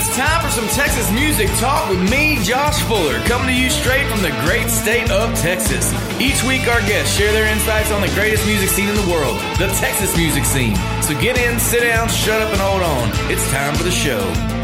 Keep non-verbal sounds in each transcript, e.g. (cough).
It's time for some Texas music talk with me, Josh Fuller, coming to you straight from the great state of Texas. Each week, our guests share their insights on the greatest music scene in the world, the Texas music scene. So get in, sit down, shut up, and hold on. It's time for the show.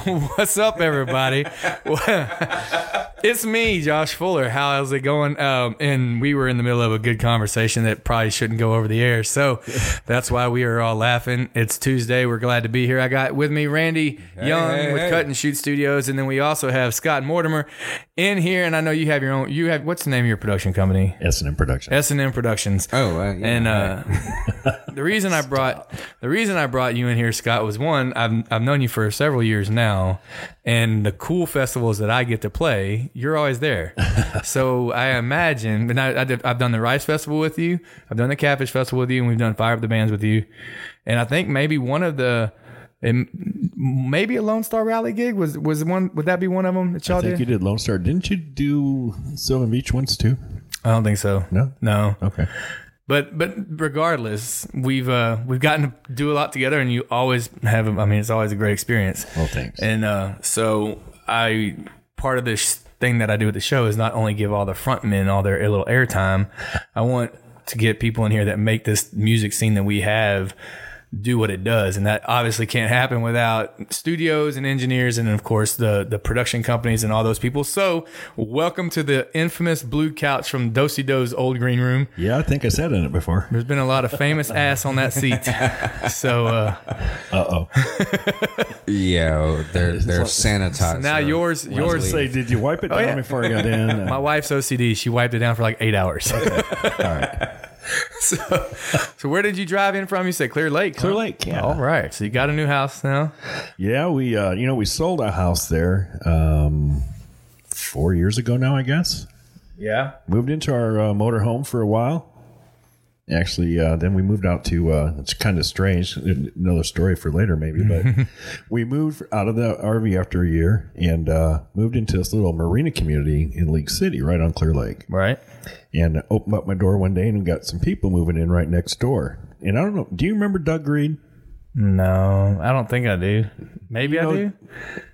(laughs) What's up, everybody? (laughs) it's me, Josh Fuller. How's it going? Um, and we were in the middle of a good conversation that probably shouldn't go over the air, so (laughs) that's why we are all laughing. It's Tuesday. We're glad to be here. I got with me Randy Young hey, with hey. Cut and Shoot Studios, and then we also have Scott Mortimore in here. And I know you have your own. You have what's the name of your production company? S&M Productions. S and M Productions. Oh, uh, yeah, and uh, the reason I brought the reason I brought you in here, Scott, was one I've I've known you for several years now, and the cool festivals that I get to play, you're always there. (laughs) so I imagine, and I, I I've done the Rice Festival with you, I've done the Catfish Festival with you, and we've done Fire Up the Bands with you, and I think maybe one of the. And maybe a Lone Star Rally gig was was one. Would that be one of them that y'all I think did? you did Lone Star. Didn't you do Silver Beach once too? I don't think so. No? no. Okay. But but regardless, we've uh, we've gotten to do a lot together, and you always have. I mean, it's always a great experience. Well, thanks. And uh, so I part of this thing that I do at the show is not only give all the frontmen all their little airtime. I want to get people in here that make this music scene that we have do what it does and that obviously can't happen without studios and engineers and of course the the production companies and all those people so welcome to the infamous blue couch from Dosey Doe's old green room Yeah, I think I sat in it before. there's been a lot of famous (laughs) ass on that seat so uh Uh oh. Yeah, they're they're sanitized. now yours yours Say, did you wipe it down yeah. before I got in? (laughs) my wife's OCD she wiped it down for like eight hours All right. (laughs) so, so where did you drive in from you said Clear Lake Clear huh? Lake, yeah. all right so you got a new house now Yeah, we uh, you know we sold a house there um, four years ago now, I guess. yeah Moved into our uh, motor home for a while. Actually, uh, then we moved out to. Uh, it's kind of strange. Another story for later, maybe. But (laughs) we moved out of the RV after a year and uh, moved into this little marina community in League City, right on Clear Lake. right And opened up my door one day and we got some people moving in right next door. And I don't know. Do you remember Doug Reed? no I don't think I do maybe I know- do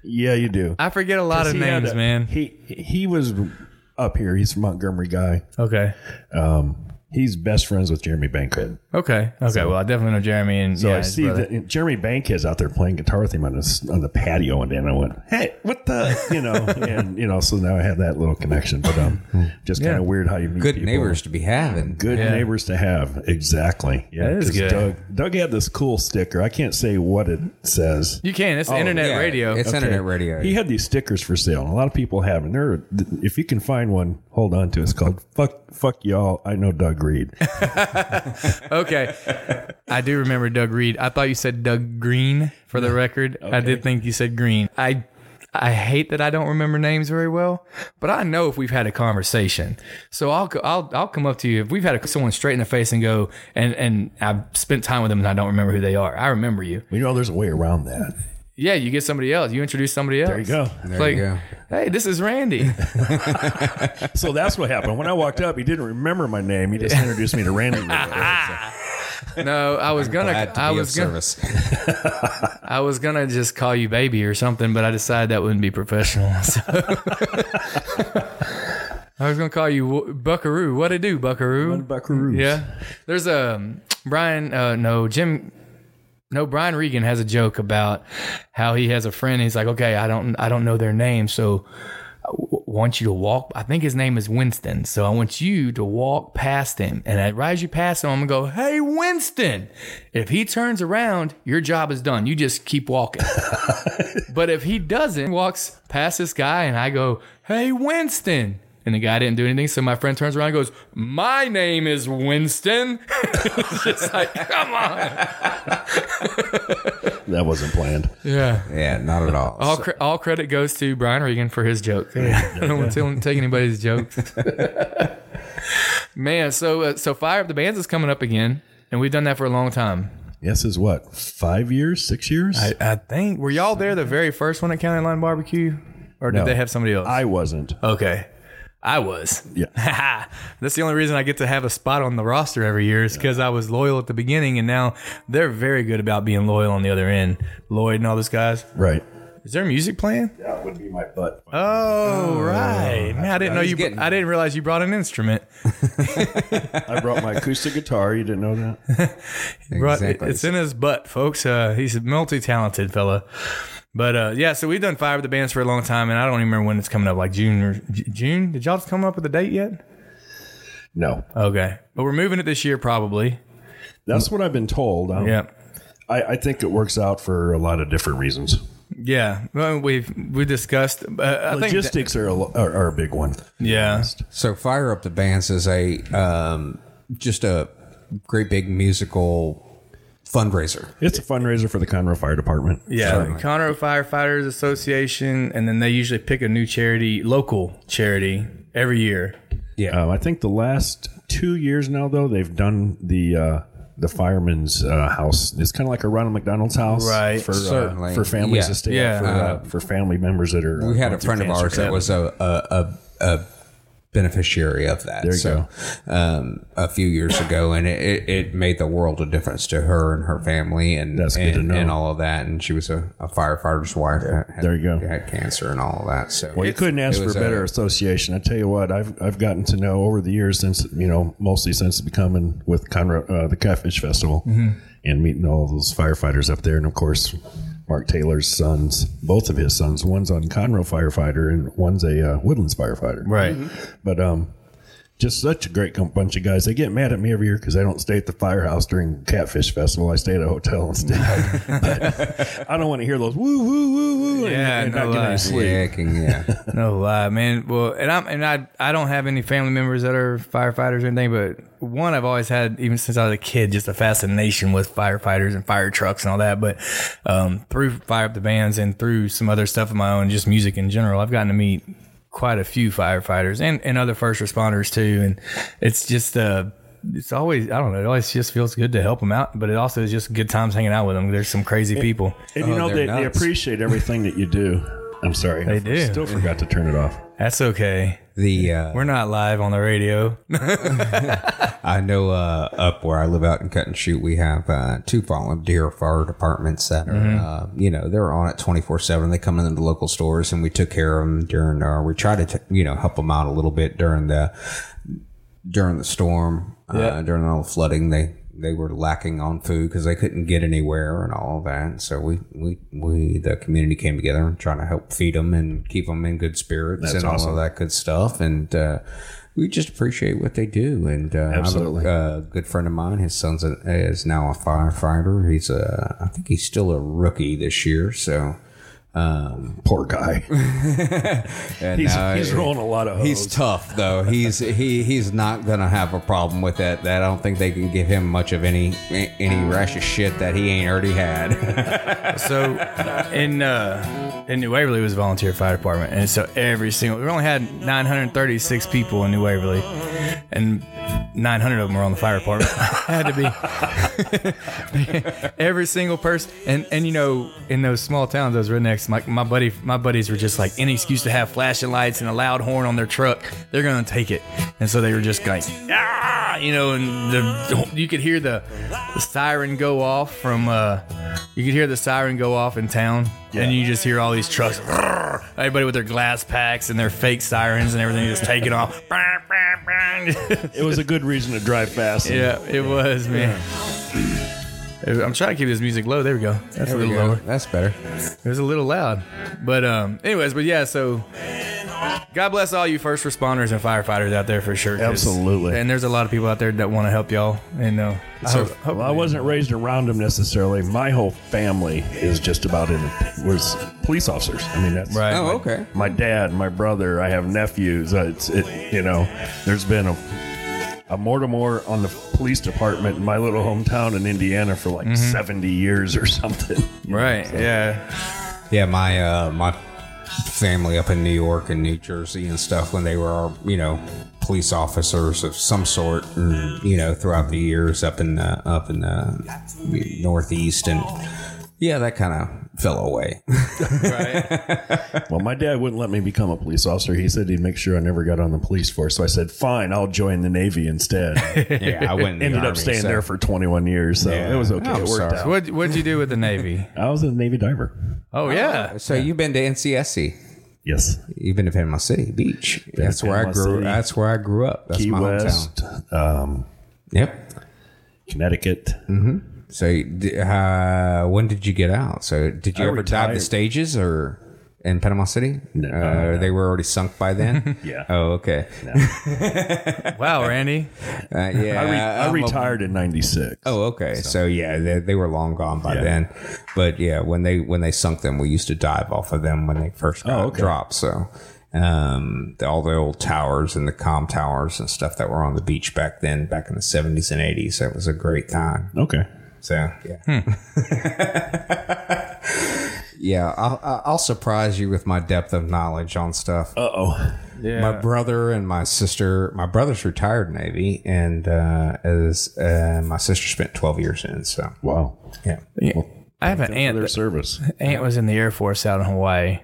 Yeah, you do. I forget a lot of names a- man He he was up here. He's a Montgomery guy. okay Um, he's best friends with Jeremy Bankhead. Okay. Okay. well, I definitely know Jeremy and So yeah, I see that Jeremy Bankhead's out there playing guitar with him on the on the patio one day, and I went, "Hey, what the?" You know, (laughs) and you know, so now I have that little connection. But um, just kind of weird how you meet good people. neighbors to be having. Good Yeah. neighbors to have. Exactly. Yeah, That is 'cause good. Doug, Doug had this cool sticker. I can't say what it says. You can. It's internet Yeah, radio. It's internet radio. He had these stickers for sale. and A lot of people have, and they're if you can find one, hold on to. it. It's called "Fuck Fuck Y'all." I know Doug Reed. (laughs) (laughs) okay. I do remember Doug Reed. I thought you said Doug Green for the record. I did think you said Green. I I hate that I don't remember names very well, but I know if we've had a conversation. So I'll I'll I'll come up to you if we've had someone straight in the face and go and and I've spent time with them and I don't remember who they are. I remember you. You know, there's a way around that. Yeah, you get somebody else. You introduce somebody else. There you go. There like, you go. hey, this is Randy. (laughs) So that's what happened. When I walked up, he didn't remember my name. He just introduced me to Randy. (laughs) (laughs) No, I was gonna Glad to I be was of gonna service. I was gonna just call you baby or something, but I decided that wouldn't be professional. So. I was gonna call you Buckaroo. What it do, Buckaroo? Buckaroos. Yeah. There's a Brian. Uh, no, Jim. No, Brian Regan has a joke about how he has a friend. He's like, okay, I don't, I don't know their name, so I w- want you to walk. I think his name is Winston. So I want you to walk past him, and right as you pass him, I'm gonna go, hey, Winston. If he turns around, your job is done. You just keep walking. (laughs) but if he doesn't, walks past this guy, and I go, hey, Winston. And the guy didn't do anything. So my friend turns around and goes, My name is Winston. it's (laughs) just like, come on. (laughs) That wasn't planned. Yeah. Yeah, not at all. All, cre- all credit goes to Brian Regan for his joke. (laughs) I don't want to take anybody's jokes. Man, so uh, so Fire Up the Bands is coming up again, and we've done that for a long time. Yes, is what five years, six years? I, I think were y'all there the very first one at County Line Barbecue, or did No. they have somebody else? I wasn't. okay, I was. Yeah. (laughs) That's the only reason I get to have a spot on the roster every year is because I was loyal at the beginning, and now they're very good about being loyal on the other end. Lloyd and all those guys. Right. Is there music playing? That would be my butt. Oh, right. Man, I didn't know you. getting- I didn't realize you brought an instrument. (laughs) I brought my acoustic guitar. You didn't know that? (laughs) Brought- Exactly. It's in his butt, folks. Uh, he's a multi-talented fella. But uh, yeah, so we've done Fire Up the Bands for a long time, and I don't even remember when it's coming up. Like June or J- June? Did y'all come up with a date yet? No. Okay, but we're moving it this year, probably. That's what I've been told. Um, Yeah, I, I think it works out for a lot of different reasons. yeah. Well, we've we discussed. Uh, I think. that- Logistics are, a, lo- are are a big one. yeah. So Fire Up the Bands is a um, just a great big musical fundraiser. It's a fundraiser for the Conroe Fire Department. Yeah, the Conroe Firefighters Association, and then they usually pick a new charity, local charity, every year. Yeah. Um, I think the last two years now, though, they've done the uh, the fireman's uh, house. It's kind of like a Ronald McDonald's house, Right. For uh, for families Yeah. to stay Yeah. up for, uh, for family members that are. uh, we had a friend of ours that was a a, a, a beneficiary of that. There you so, Um, a few years ago, and it, it, made the world a difference to her and her family, and and, and all of that. And she was a, a firefighter's wife. Had, There you go. Had cancer and all of that. So, Well, you couldn't ask for a better a- association. I tell you what, I've I've gotten to know over the years since you know mostly since becoming with Conroe, uh, the Catfish Festival and meeting all those firefighters up there, and of course Mark Taylor's sons, both of his sons, one's on Conroe firefighter and one's a uh, Woodlands firefighter. Right. But um, just such a great bunch of guys. They get mad at me every year because I don't stay at the firehouse during Catfish Festival. I stay at a hotel instead. (laughs) but I don't want to hear those woo woo woo woo Yeah, and no not get lie. sleep. Yeah, can, yeah. (laughs) No lie, man. Well, and I'm and I I don't have any family members that are firefighters or anything, but one I've always had even since I was a kid, just a fascination with firefighters and fire trucks and all that. But um, through Fire Up the Bands and through some other stuff of my own, just music in general, I've gotten to meet quite a few firefighters and, and other first responders too. And it's just uh it's always I don't know. It always just feels good to help them out, but it also is just good times hanging out with them. There's some crazy people. And you Oh, know they're they, they appreciate everything that you do. I'm sorry, They I do. Still forgot to turn it off. That's okay. The uh, We're not live on the radio. (laughs) I know uh, up where I live out in Cut and Shoot, we have uh, two volunteer fire departments that are, Mm-hmm. uh, you know, they're on it 24 7. They come into the local stores and we took care of them during, uh, we try to, t- you know, help them out a little bit during the, during the storm, uh, during all the flooding. They, they were lacking on food because they couldn't get anywhere and all that. So we, we, we, the community came together and trying to help feed them and keep them in good spirits That's and all of that good stuff. And, uh, we just appreciate what they do. And, uh, I have a- Absolutely. a good friend of mine. His son's a, is now a firefighter. He's a, I think he's still a rookie this year. So, um, Poor guy. (laughs) and He's, now he's rolling a lot of. He's tough though. He's he he's not gonna have a problem with that. That I don't think they can give him much of any any rash of shit that he ain't already had. (laughs) So in uh, in New Waverly was a volunteer fire department, and so every single we only had 936 people in New Waverly, and 900 of them were on the fire department. (laughs) had to be every single person, and and you know in those small towns, those rednecks, my my buddy my buddies were just like any excuse to have flashing lights and a loud horn on their truck, they're gonna take it, and so they were just like ah, you know, and the you could hear the, the siren go off from uh, you could hear the siren go off in town, and you just hear all these trucks, everybody with their glass packs and their fake sirens and everything just taking off. (laughs) It was a good reason to drive fast. (laughs) yeah, it was man. I'm trying to keep this music low. There we go. That's a little lower. That's better. It was a little loud, but um, anyways, but yeah. So, God bless all you first responders and firefighters out there for sure. 'cause- Absolutely. And there's a lot of people out there that want to help y'all. And uh, I hope, hope- Well, I wasn't raised around them necessarily. My whole family is just about in was police officers. I mean, that's right. Oh, okay. my dad, my brother. I have nephews. Uh, It's it, you know, there's been a a Mortimore on the police department in my little hometown in Indiana for like 70 years or something. Right. Yeah. Yeah, my uh, my family up in New York and New Jersey and stuff when they were you know police officers of some sort, and, you know, throughout the years up in uh, up in the Northeast and. Yeah, that kind of fell away. Right. Well, my dad wouldn't let me become a police officer. He said he'd make sure I never got on the police force. So I said, "Fine, I'll join the Navy instead." yeah, I went. in the Ended Army, up staying so- there for 21 years, so Yeah. it was okay. I'm it worked sorry. out. what What'd you do with the Navy? (laughs) I was a Navy diver. Oh yeah. So you've been to NCSC? Yes, You've been to Panama City Beach. That's to where I grew. City. That's where I grew up. That's Key my West, hometown. um, Yep. Connecticut. So, uh, when did you get out? So, did you I ever dive the stages or in Panama City? No, uh, no. They were already sunk by then. (laughs) (laughs) Yeah. Oh, okay. (laughs) Wow, Randy. Uh, yeah. I, re- I I'm a- retired in '96. oh, okay. So, yeah, they, they were long gone by Yeah. then. But yeah, when they when they sunk them, we used to dive off of them when they first got Oh, okay. dropped. So. Um, the, all the old towers and the com towers and stuff that were on the beach back then, back in the seventies and eighties, that was a great time. Okay. So yeah, (laughs) yeah. I'll, I'll- I'll surprise you with my depth of knowledge on stuff. Uh oh. Yeah. My brother and my sister. My brother's retired Navy, and uh, as uh, my sister spent twelve years in. So Wow. yeah, Yeah. I have an aunt. Their service. Aunt was in the Air Force out in Hawaii.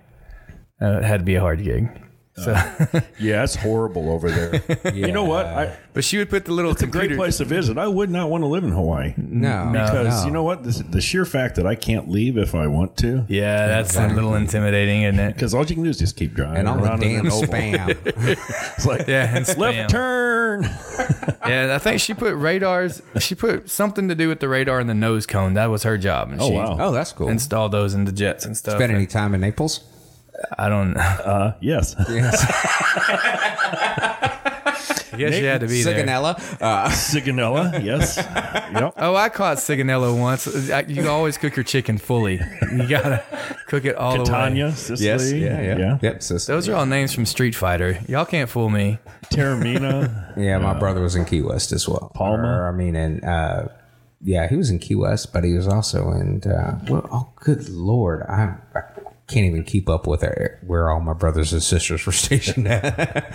Uh, it had to be a hard gig. So, uh, Yeah, it's horrible over there. (laughs) You know what? I, but she would put the little it's a great place to visit. I would not want to live in Hawaii No, because no. you know what? This, the sheer fact that I can't leave if I want to. Yeah, that's a little intimidating, isn't it? Because all you can do is just keep driving and all the around in damn an oval. spam. (laughs) It's like Yeah, and spam. left turn. (laughs) Yeah, I think she put radars. She put something to do with the radar and the nose cone. That was her job. And Oh she wow. oh, that's cool. Installed those in the jets and stuff. Spend any time in Naples? I don't. Uh, yes. Yes. (laughs) guess you had to be there. Sigonella. Uh, Sigonella. Yes. Yep. Oh, I caught Sigonella once. I- You always cook your chicken fully. You gotta cook it all the way. Catania, Sicily. yeah. Yeah. Yep. Sister. Those are all names from Street Fighter. Y'all can't fool me. Taormina. Yeah, my brother was in Key West as well. Palma? Or, I mean, and uh, yeah, he was in Key West, but he was also in. Uh, well, oh, good lord, I, I can't even keep up with it, where all my brothers and sisters were (laughs) stationed at.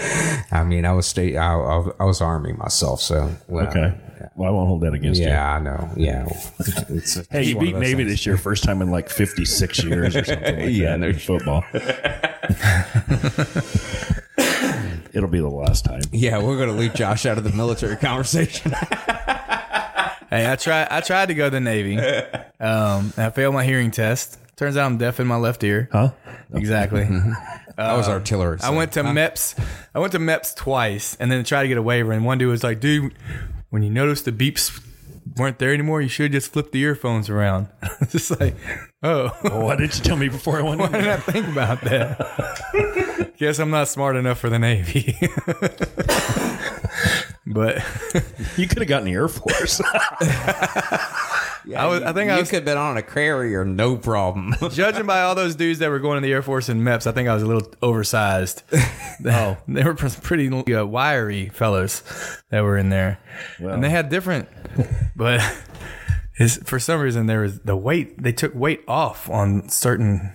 I mean, I was sta- I, I, I was army myself, so well, Okay. Well, I won't hold that against you. Yeah, I know. Yeah, It's- Hey, you beat of Navy things. this year, first time in like 56 (laughs) years or something like Yeah, that no in football. (laughs) It'll be the last time. Yeah, we're gonna leave Josh out of the military conversation. Hey, I tried. I tried to go to the Navy. Um, I failed my hearing test. Turns out I'm deaf in my left ear. Huh? Exactly. (laughs) I was artillery. I went to MEPS. I went to MEPS twice, and then tried to get a waiver. And one dude was like, "Dude, when you notice the beeps weren't there anymore, you should just flip the earphones around." (laughs) just like, oh, Well, why didn't you tell me before I went (laughs) why in? did I think about that? Guess I'm not smart enough for the Navy. But You could have gotten the Air Force. (laughs) Yeah, I was- I think you I was- could have been on a carrier, no problem. (laughs) judging by all those dudes that were going to the Air Force and MEPS, I think I was a little oversized. (laughs) oh, they were pretty uh, wiry fellows that were in there, and they had different. But his, for some reason, there was the weight. They took weight off on certain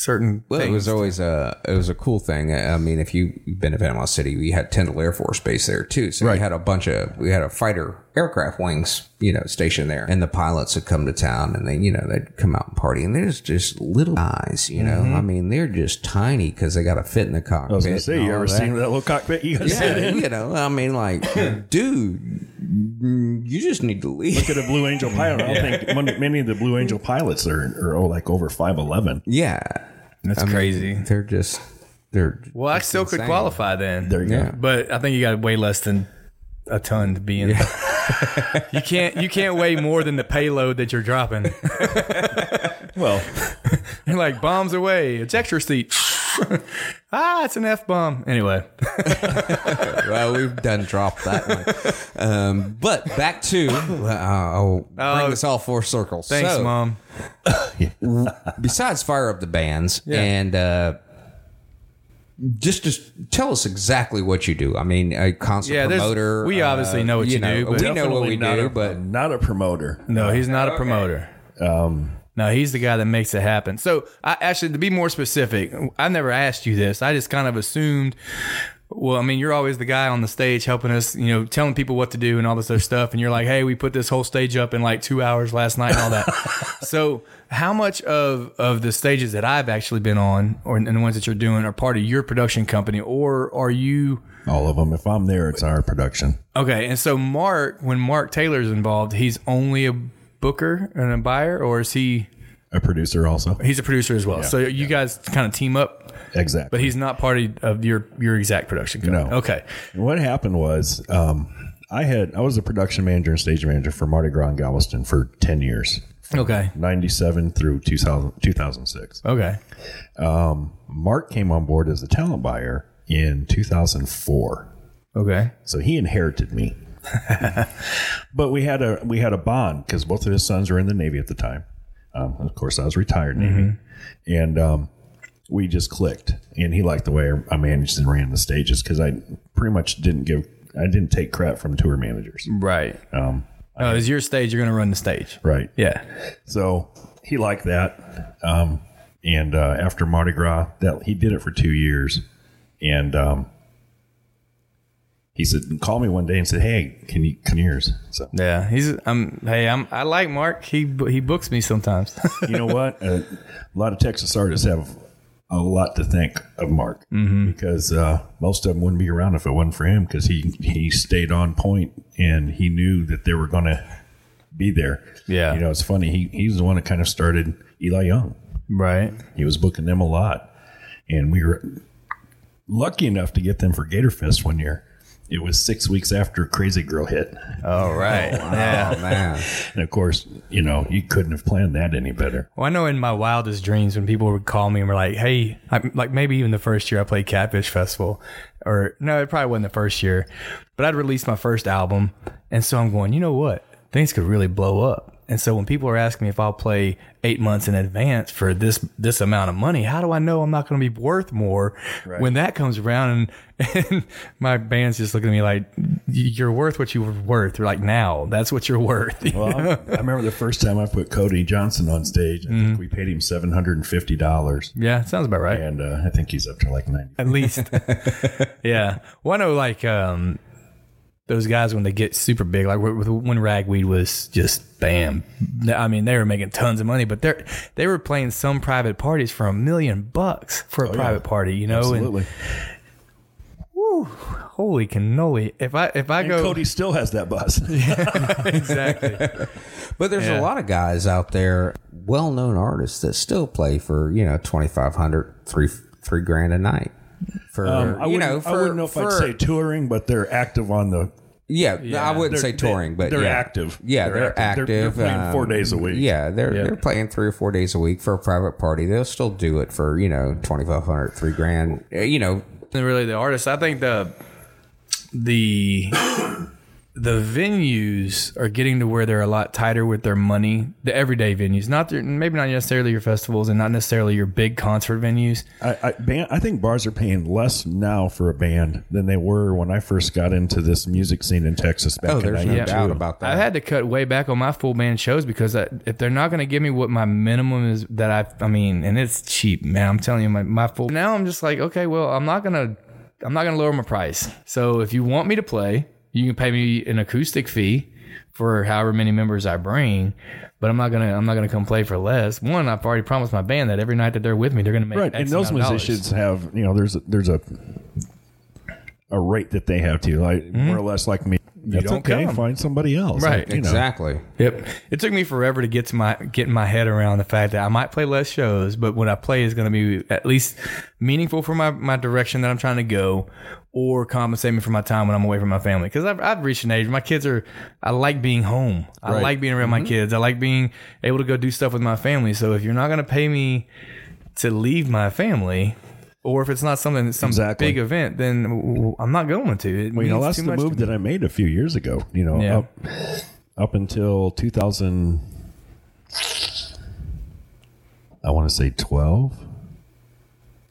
certain Well, things. it was always a it was a cool thing. I mean, if you you've been to Panama City, we had Tyndall Air Force Base there too. So we had a bunch of we had a fighter aircraft wings, you know, stationed there, and the pilots would come to town, and they you know they'd come out and party, and there's just little guys, you know. Mm-hmm. I mean, they're just tiny because they got to fit in the cockpit. I was going to say, you ever that. seen that little cockpit you sit Yeah, in? you know, I mean, like, (clears throat) dude, you just need to leave. Look at a Blue Angel pilot. I don't (laughs) think many of the Blue Angel pilots are, are oh, like over 5'11. Yeah, That's I mean, crazy. They're just they're well, I still could qualify then. There you Yeah. go. but I think you got way less than a ton to be in. (laughs) you can't you can't weigh more than the payload that you're dropping. (laughs) Well, (laughs) You're like bombs away, ejector seat. (laughs) ah, it's an f bomb. Anyway, (laughs) well, we've done dropped that one. Um, but back to uh, I'll bring Oh, this all four circles. thanks, So, mom. (laughs) Besides fire up the bands and uh, just just tell us exactly what you do. I mean, a concert Yeah, there's- promoter. we obviously know what you do, but- we know what we not do, a, but not a promoter. No, he's not a promoter. No, he's the guy that makes it happen. So, I actually, to be more specific, I never asked you this. I just kind of assumed. Well, I mean, you're always the guy on the stage helping us, you know, telling people what to do and all this other stuff. And you're like, hey, we put this whole stage up in like two hours last night and all that. (laughs) so, how much of of the stages that I've actually been on, or and the ones that you're doing, are part of your production company, or are you? All of them. If I'm there, it's our production. Okay, and so Mark, when Mark Taylor's involved, he's only a booker and a buyer, or is he? A producer also. He's a producer as well. so you guys kind of team up, Exactly. but he's not part of- your your exact production company. No. Okay. What happened was, um, I had I was a production manager and stage manager for Mardi Gras in Galveston for ten years, Okay. ninety seven through 2000, 2006. Okay. Mark came on board as a talent buyer in two thousand four. Okay. So he inherited me. (laughs) but we had a we had a bond because both of his sons were in the Navy at the time. Um, of course, I was retired Navy, and um, we just clicked. And he liked the way I managed and ran the stages because I pretty much didn't give I didn't take crap from tour managers. Right. Um, Oh, it's your stage. You're going to run the stage. right. Yeah. So he liked that. Um, and uh, after Mardi Gras, that he did it for two years, and um, he said, "Call me one day and said, hey, can you come yours?" So Yeah. He's. I'm. Hey, I'm. I like Mark. He he books me sometimes. (laughs) you know what? Uh, a lot of Texas artists have a lot to thank of Mark because uh, most of them wouldn't be around if it wasn't for him because he he stayed on point and he knew that they were going to be there. Yeah. you know, it's funny. He he's the one that kind of started Eli Young. Right. He was booking them a lot, and we were lucky enough to get them for Gator Fest one year. It was six weeks after Crazy Girl hit, All right. Oh, yeah. Oh man. (laughs) and of course, you know you couldn't have planned that any better. Well, I know in my wildest dreams when people would call me and were like, "Hey," I, like maybe even the first year I played Catfish Festival, or no, it probably wasn't the first year, but I'd released my first album, and so I'm going, you know what? Things could really blow up. And so when people are asking me if I'll play eight months in advance for this this amount of money, how do I know I'm not going to be worth more when that comes around? And, (laughs) and my band's just looking at me like, "You're worth what you were worth." They're like, "Now, that's what you're worth." (laughs) you Well, know? I remember the first time I put Cody Johnson on stage. I think we paid him seven hundred and fifty dollars, yeah, sounds about right. and uh, I think he's up to like ninety. at least. (laughs) yeah. Well, I know like um, those guys when they get super big, like with- with- when Ragweed was just bam. I mean, they were making tons of money, but they they were playing some private parties for a million bucks for a oh, private party, you know. Absolutely. And holy cannoli! If I if I And go Cody still has that bus. (laughs) exactly, But there's Yeah. a lot of guys out there, well known artists that still play for, you know, 2500 three three grand a night. For Um, I you wouldn't, know, for, I wouldn't know if for- I'd say touring, but they're active on the. Yeah, I wouldn't They're- say touring, but they're yeah. active. Yeah, They're they're, active. active. They're- they're playing um, four days a week. Yeah, they're Yeah. they're playing three or four days a week for a private party. They'll still do it for you know twenty five hundred, three grand. uh, You know, and really the artists. I think the the the venues are getting to where they're a lot tighter with their money. The everyday venues, not their, maybe not necessarily your festivals and not necessarily your big concert venues. I, I, band, I think bars are paying less now for a band than they were when I first got into this music scene in Texas back oh, in there's no 92. doubt about that. I had to cut way back on my full band shows because I, if they're not going to give me what my minimum is, that I, I mean, and it's cheap, man. I'm telling you, my, my full. Now I'm just like, okay, well, I'm not gonna, I'm not gonna lower my price. So if you want me to play, you can pay me an acoustic fee for however many members I bring. But I'm not gonna, I'm not gonna come play for less. One, I've already promised my band that every night that they're with me, they're gonna make Right, and those musicians have you know there's a, there's a a rate that they have to like more or mm-hmm. less like me. That's don't okay. come. Find somebody else. Right. Like, you know. exactly. Yep. It took me forever to get to my getting my head around the fact that I might play less shows, but what I play is going to be at least meaningful for my, my direction that I'm trying to go, or compensate me for my time when I'm away from my family. Because I've, I've reached an age. My kids are. I like being home. I Right. like being around my mm-hmm. kids. I like being able to go do stuff with my family. So if you're not going to pay me to leave my family. Or if it's not something, some Exactly. big event, then I'm not going to. It Well, you know, that's the move that I made a few years ago. You know, Yeah. up up until 2000, I want to say 12.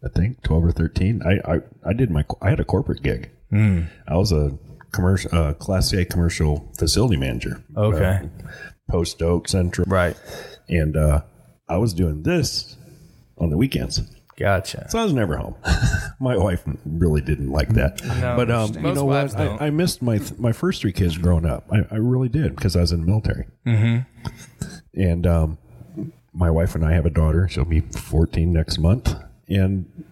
I think 12 or 13. I I, I did my I had a corporate gig. Hmm. I was a commercial uh, class A commercial facility manager. Okay. Uh, Post Oak Central. Right. And uh, I was doing this on the weekends. Gotcha. So I was never home. (laughs) my wife really didn't like that. No, but um, you know what? I, I missed my my first three kids growing up. I, I really did because I was in the military. Mm-hmm. And um, my wife and I have a daughter. She'll be 14 next month, and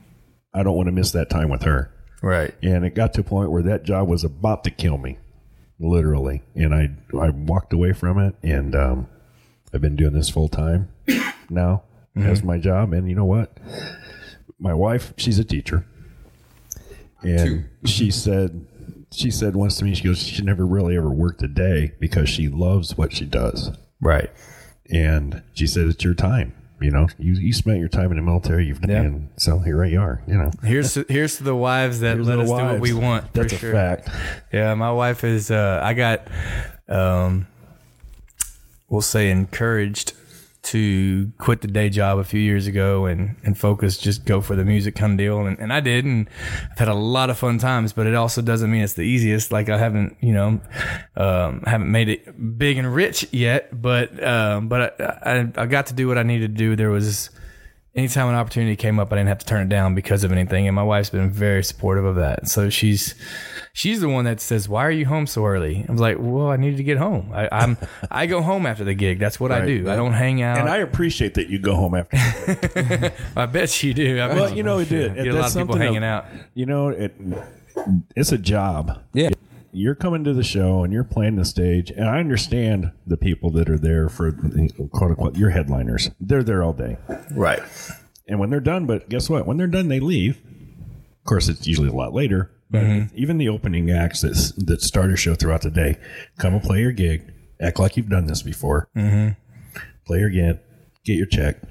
I don't want to miss that time with her. Right. And it got to a point where that job was about to kill me, literally. And I I walked away from it, and um, I've been doing this full time (coughs) now as my job. And you know what? My wife, she's a teacher, and she said she said once to me, she goes, she never really ever worked a day because she loves what she does. Right. And she said, it's your time. You know, you, you spent your time in the military. You've Yeah. and so here you are. You know, Here's to, here's to the wives that Here's let us do what we want. That's for a sure. fact. Yeah, my wife is. Uh, I got, um, we'll say, encouraged to quit the day job a few years ago and and focus, just go for the music kind of deal. And, and I did, and I've had a lot of fun times. But it also doesn't mean it's the easiest. Like I haven't, you know, um, haven't made it big and rich yet. But um, but I, I I got to do what I needed to do. There was anytime an opportunity came up, I didn't have to turn it down because of anything. And my wife's been very supportive of that. So she's she's the one that says, "Why are you home so early?" I was like, "Well, I needed to get home. I, I'm (laughs) I go home after the gig. That's what I Right. do. I don't hang out. And I appreciate that you go home after. (laughs) I bet you do. I bet well, you know, it did. Get a lot of people hanging that- out. You know, it it's a job. Yeah. You're coming to the show and you're playing the stage, and I understand the people that are there for quote unquote your headliners. They're there all day, Right. and when they're done, but guess what? When they're done, they leave. Of course, it's usually a lot later. But Mm-hmm. even the opening acts that that start a show throughout the day, come and play your gig. Act like you've done this before. Mm-hmm. Play your gig, get your check.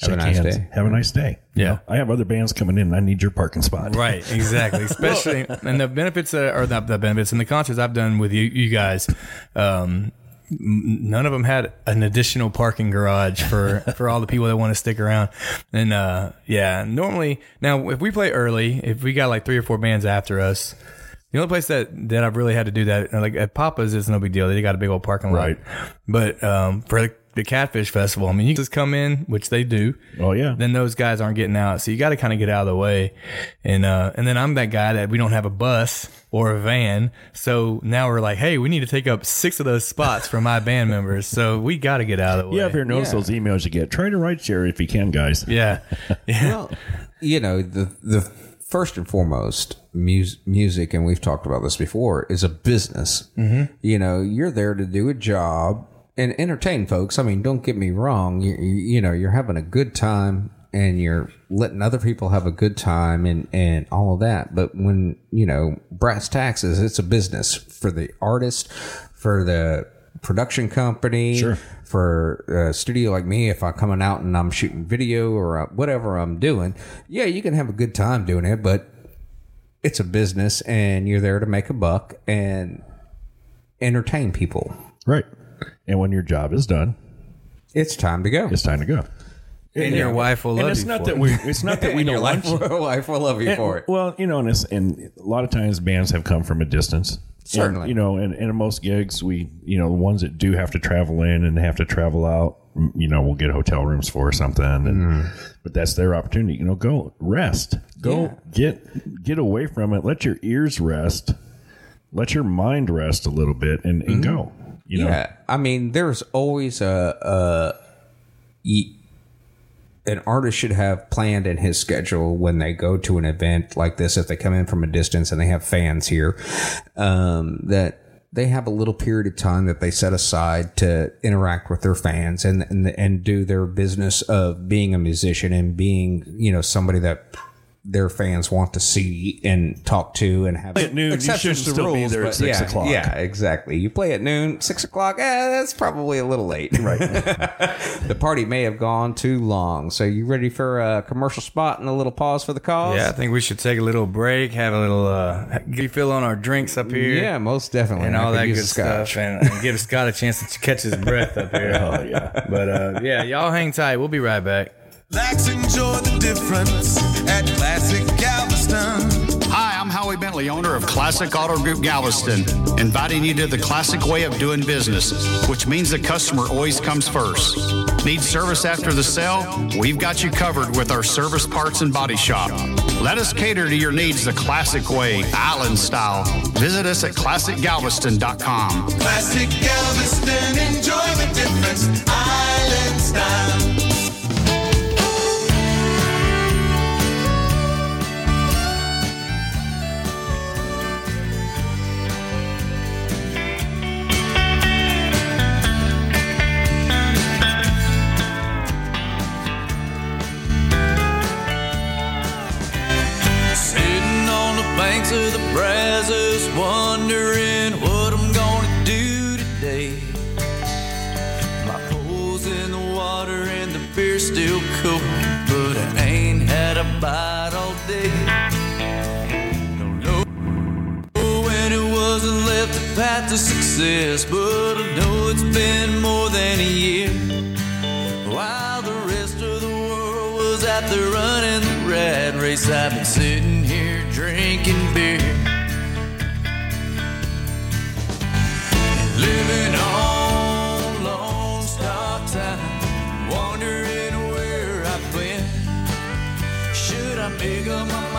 Have a shake nice hands, day. Have a nice day. You Yeah. know, I have other bands coming in. and I need your parking spot. Right, exactly. (laughs) Especially, and the benefits uh, are not the benefits and the concerts I've done with you, you guys. Um, m- none of them had an additional parking garage for (laughs) for all the people that want to stick around. And uh, yeah, normally now if we play early, if we got like three or four bands after us. The only place that, that I've really had to do that, like at Papa's, it's no big deal. They got a big old parking lot. Right. But um, for the, the Catfish Festival, I mean, you just come in, which they do Oh yeah. then those guys aren't getting out. So you got to kind of get out of the way. And, uh, and then I'm that guy that we don't have a bus or a van. So now we're like, Hey, we need to take up six of those spots for my band (laughs) members. So we got to get out of the way. yeah, if you notice those emails you get, try to write share if you can, guys. yeah. (laughs) Yeah. Well, you know, the the first and foremost, mus- music, and we've talked about this before, is a business. Mm-hmm. You know, you're there to do a job and entertain folks. I mean, don't get me wrong. You, you, know, you're having a good time and you're letting other people have a good time and, and all of that. But when, you know, brass taxes, it's a business for the artist, for the production company, Sure. for a studio like me, if I'm coming out and I'm shooting video or uh, whatever I'm doing, yeah, you can have a good time doing it, but it's a business and you're there to make a buck and entertain people. Right. And when your job is done, It's time to go. it's time to go. And your wife will And love it's you not for that it. we it's not that we (laughs) And your don't life, want you. life will love you And- for it. Well, you know, and, it's, and a lot of times bands have come from a distance. Certainly. And, you know, and, and in most gigs, we, you know, the ones that do have to travel in and have to travel out, m- you know, we'll get hotel rooms for or something. And, Mm-hmm. But that's their opportunity. You know, go rest. Go get get away from it. Let your ears rest. Let your mind rest a little bit and, and go. You know. Yeah, I mean, there's always a an artist should have planned in his schedule when they go to an event like this. If they come in from a distance and they have fans here, um, that they have a little period of time that they set aside to interact with their fans and and and do their business of being a musician and being you know somebody that their fans want to see and talk to and have At noon, you exceptions should to still be rules, there at six yeah, o'clock. Yeah, exactly. You play at noon, six o'clock. Eh, that's probably a little late. (laughs) Right. (laughs) the party may have gone too long. So you ready for a commercial spot and a little pause for the cause? Yeah, I think we should take a little break, have a little uh, refill on our drinks up here. Yeah, most definitely. and I all that good stuff, and, and give Scott a chance to catch his breath up here. (laughs) Oh, yeah. But uh, yeah, y'all hang tight. We'll be right back. Enjoy the difference at Classic Galveston. Hi, I'm Howie Bentley, owner of Classic Auto Group Galveston, inviting you to the classic way of doing business, which means the customer always comes first. Need service after the sale? We've got you covered with our service parts and body shop. Let us cater to your needs the classic way, island style. Visit us at classicgalveston.com. Classic Galveston, enjoy the difference. Island style. Banks of the Brazos, wondering what I'm gonna do today. My pole's in the water and the beer's still cold, but I ain't had a bite all day. Don't know when it wasn't left a path to success, but I know it's been more than a year. While the rest of the world was out there running the rat race, I've been sitting drinking beer and living on Lone Star Time, wondering where I've been. Should I make up my mind?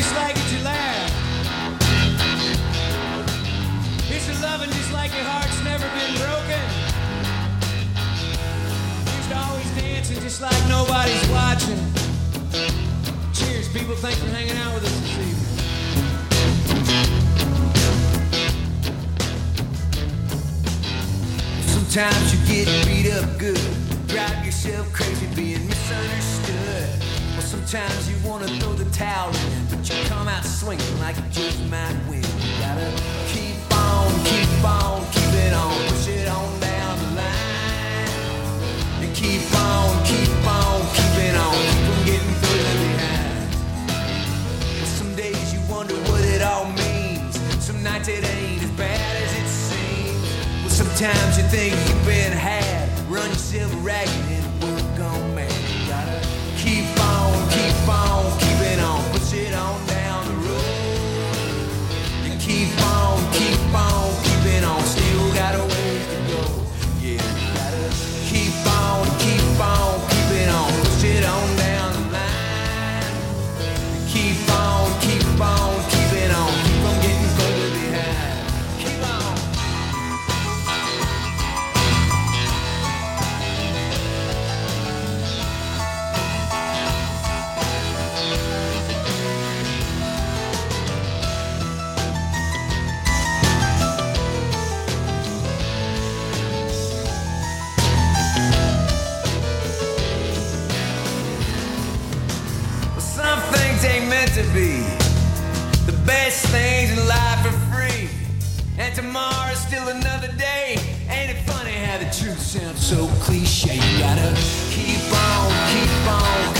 just like it you laugh. It's a loving just like your heart's never been broken. Always dancing just like nobody's watching. Cheers, people. Thanks for hanging out with us this evening. Sometimes you get beat up good, drive yourself crazy being misunderstood. Sometimes you wanna throw the towel in, but you come out swinging like you just might win. You gotta keep on, keep on, keep it on, push it on down the line. And keep on, keep on, keep it on, keep from getting further behind. And some days you wonder what it all means. Some nights it ain't as bad as it seems. Well, sometimes you think you've been had, run yourself ragged. Still another day. Ain't it funny how the truth sounds so cliche? You gotta keep on, keep on,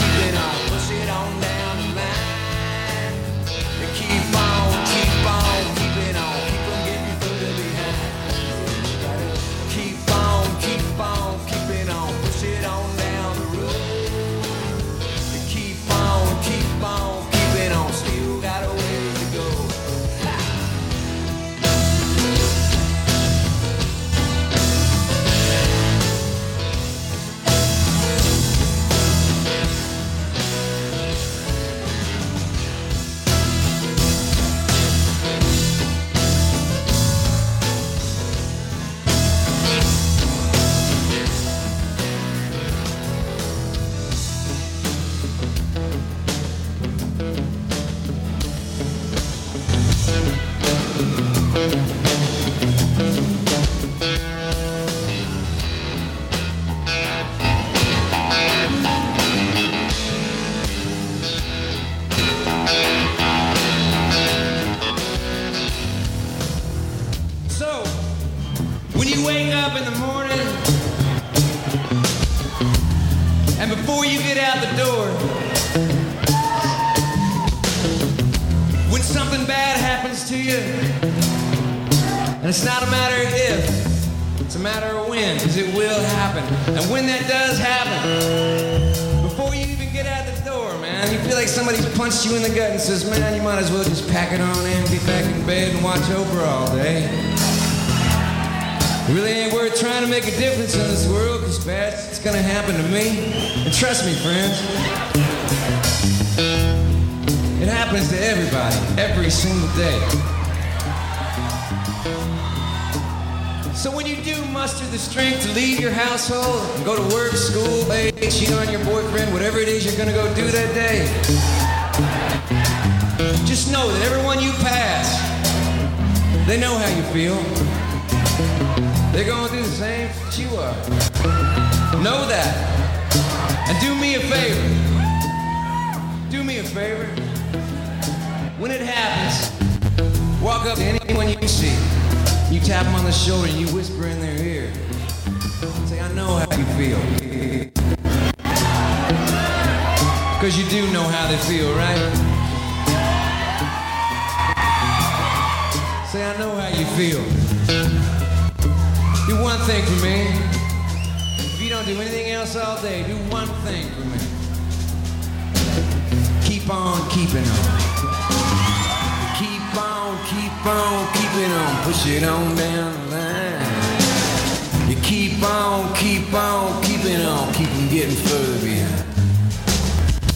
says, man, you might as well just pack it on in, be back in bed and watch Oprah all day. Really ain't worth trying to make a difference in this world, because bad it's gonna happen to me. And trust me, friends, it happens to everybody, every single day. So when you do muster the strength to leave your household and go to work, school, play, cheat on your boyfriend, whatever it is you're gonna go do that day, just know that everyone you pass, they know how you feel. They're going through the same shit you are. Know that. And do me a favor. Do me a favor. When it happens, walk up to anyone you see. You tap them on the shoulder and you whisper in their ear. Say, I know how you feel. Because you do know how they feel, right? Say, I know how you feel. Do one thing for me. If you don't do anything else all day, do one thing for me. Keep on keeping on. Keep on, keep on, keeping on. Push it on down the line. You keep on, keep on, keeping on. Keep 'em getting further behind.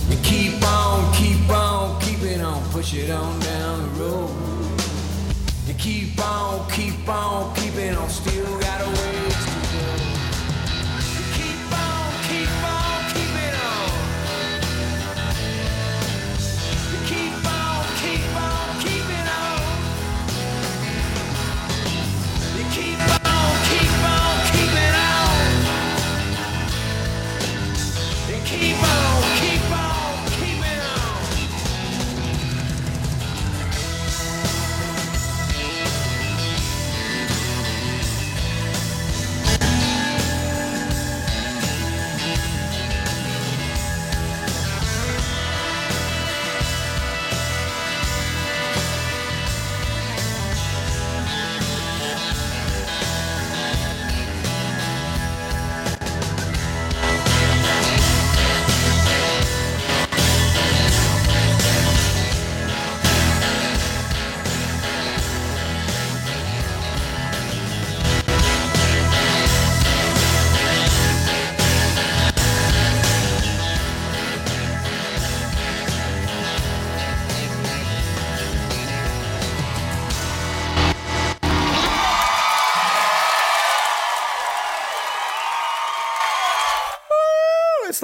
You keep on, keep on, keeping on. Push it on down the road. Keep on, keep on, keeping on. Still got a ways to go. Keep on, keep on, on. Keep on, keep on, on. Keep on,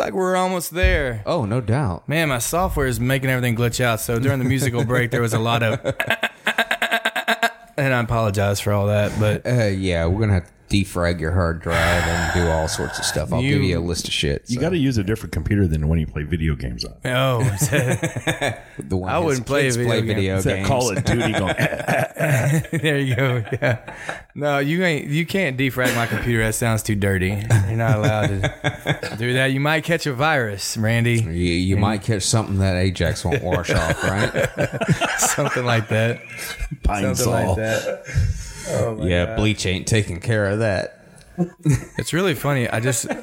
like we're almost there. Oh, no doubt. Man, my software is making everything glitch out. So during the musical break, there was a lot of. (laughs) and I apologize for all that, but Uh, yeah, we're gonna have to defrag your hard drive and do all sorts of stuff. I'll give You- you a list of shit. You so. got to use a different computer than when you play video games on. Oh, (laughs) the one I his wouldn't play kids video play games. video It's that games. Call of Duty going. (laughs) (laughs) there you go. Yeah. No, you ain't. You can't defrag my computer. That sounds too dirty. You're not allowed to do that. You might catch a virus, Randy. You, you might catch something that Ajax won't wash off, right? Something like that. Pine Something Sol. like that. Oh yeah, bleach ain't taking care of that. It's really funny. I just. (laughs)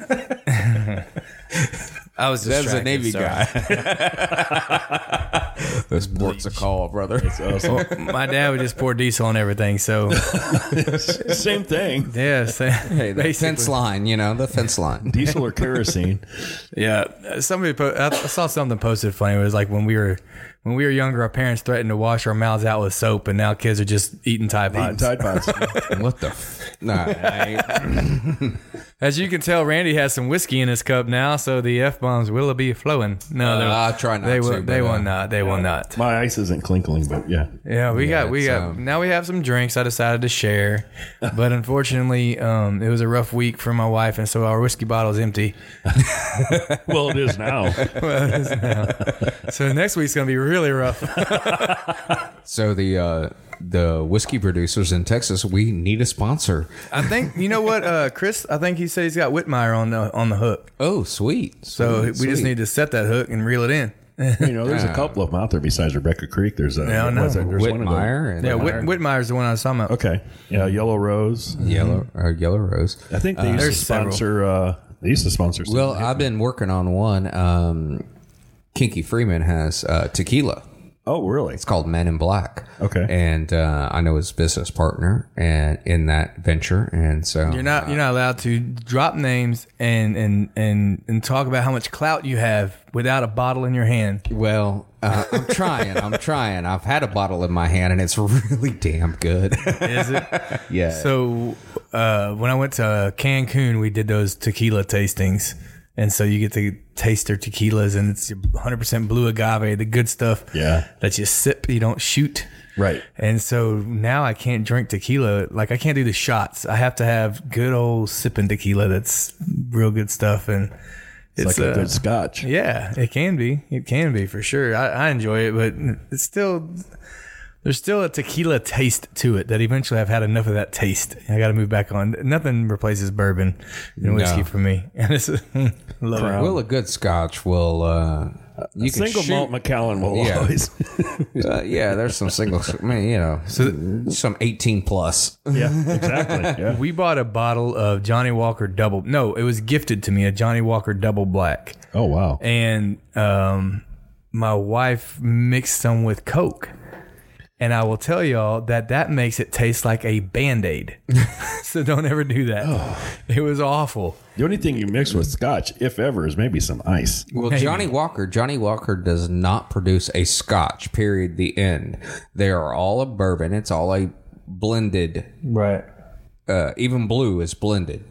I was That's a Navy sorry. guy. (laughs) Those ports a call, brother. My dad would just pour diesel on everything. So (laughs) Same thing. yeah, so, Hey, the fence line, you know, the fence line. Diesel or kerosene. Yeah, somebody. Po- I I saw something posted funny. It was like when we were when we were younger, our parents threatened to wash our mouths out with soap, and now kids are just eating Tide Eating Pods. Tide Pods. (laughs) What the? F- nah, I- (laughs) As you can tell, Randy has some whiskey in his cup now, so the f bombs will be flowing. No, Uh, they're- I'll try not they to, Will, they but, will uh, not. They will not. My ice isn't clinkling, but yeah. Yeah, we got we it's, got um, now we have some drinks. I decided to share, but unfortunately, um, it was a rough week for my wife, and so our whiskey bottle (laughs) is empty. Well, it is now. So next week's gonna be really rough. (laughs) so the uh, the whiskey producers in Texas, we need a sponsor. I think you know what, uh, Chris. I think he said he's got Whitmire on the on the hook. Oh, sweet. So Sweet, we just need to set that hook and reel it in. You know, there's a couple of them out there besides Rebecca Creek. There's a Yeah, I know. what's? There's one of. Whitmire and Yeah, uh, Whit, Whitmire's the one I was talking about. Okay. Yeah, Yellow Rose. yellow or yellow rose. I think they used to sponsor. Uh, they used to sponsor. Well, I've been working on one. Um, Kinky Friedman has uh, tequila. oh, really? It's called Men in Black. Okay. and uh, I know his business partner and in that venture, and so You're not you're not allowed to drop names and and and and talk about how much clout you have without a bottle in your hand. Well, uh, I'm trying. I'm trying. I've had a bottle in my hand, and it's (laughs) really damn good. Is it? (laughs) yeah. So uh, when I went to Cancun, we did those tequila tastings, and so you get to taste their tequilas, and it's 100% blue agave, the good stuff. Yeah. that you sip, you don't shoot. Right. And so now I can't drink tequila. Like I can't do the shots. I have to have good old sipping tequila. That's real good stuff, and It's, it's, like a uh, good scotch. yeah, it can be. It can be for sure. I, I enjoy it, but it's still there's still a tequila taste to it that eventually I've had enough of that taste. I got to move back on. Nothing replaces bourbon and whiskey No. for me. (laughs) And it's love it. well, a good Scotch will. Uh, you can Single shoot- malt Macallan will Yeah. always. (laughs) Uh, yeah, there's some singles. I mean, you know, some 18 plus. yeah, exactly. (laughs) Yeah. We bought a bottle of Johnnie Walker Double. No, it was gifted to me a Johnnie Walker Double Black, Oh wow. and um, my wife mixed some with Coke. And I will tell y'all that that makes it taste like a band aid. (laughs) so don't ever do that. It was awful. The only thing you mix with scotch, if ever, is maybe some ice. Well, Johnnie Walker, Johnnie Walker does not produce a Scotch. Period. The end. They are all a bourbon. It's all a blended. Right. Uh, even blue is blended.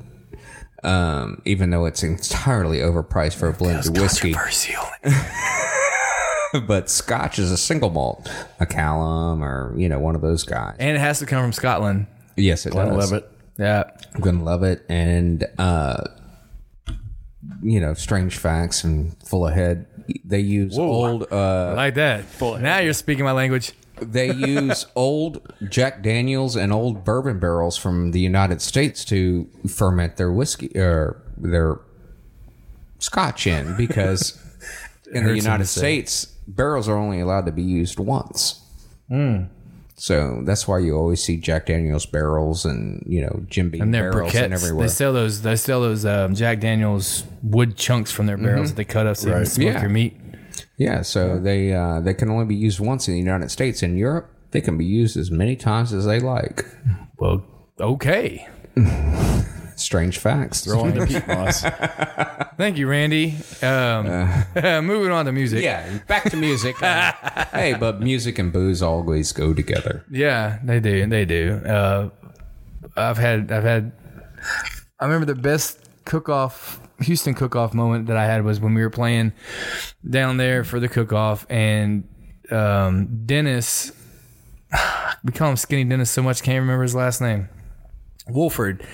Um, even though it's entirely overpriced for a blended whiskey, (laughs) (laughs) but Scotch is a single malt, Macallan or you know one of those guys. And it has to come from Scotland. Yes, it I does. love it. Yeah. I'm gonna love it, and uh, you know, strange facts and full of head. They use old. Uh, like that. Now you're speaking my language. they (laughs) use old Jack Daniels and old bourbon barrels from the United States to ferment their whiskey or their scotch in because (laughs) in the United him. States barrels are only allowed to be used once. Hmm. So that's why you always see Jack Daniels barrels and you know Jim Beam And they're barrels and everywhere. They sell those. They sell those um, Jack Daniels wood chunks from their barrels that they cut up so you can smoke Yeah. your meat. Yeah, so they uh, they can only be used once in the United States. In Europe, they can be used as many times as they like. Well, okay. (laughs) Strange facts. Throw on the peat (laughs) moss. Thank you, Randy. Um, (laughs) moving on to music. Yeah, back to music. Uh, hey, but music and booze always go together. Yeah, they do. They do. Uh, I've had. I've had. I remember the best cook-off, Houston cook-off moment that I had was when we were playing down there for the cook-off, and um, Dennis. (sighs) We call him Skinny Dennis so much, can't remember his last name. Wolford,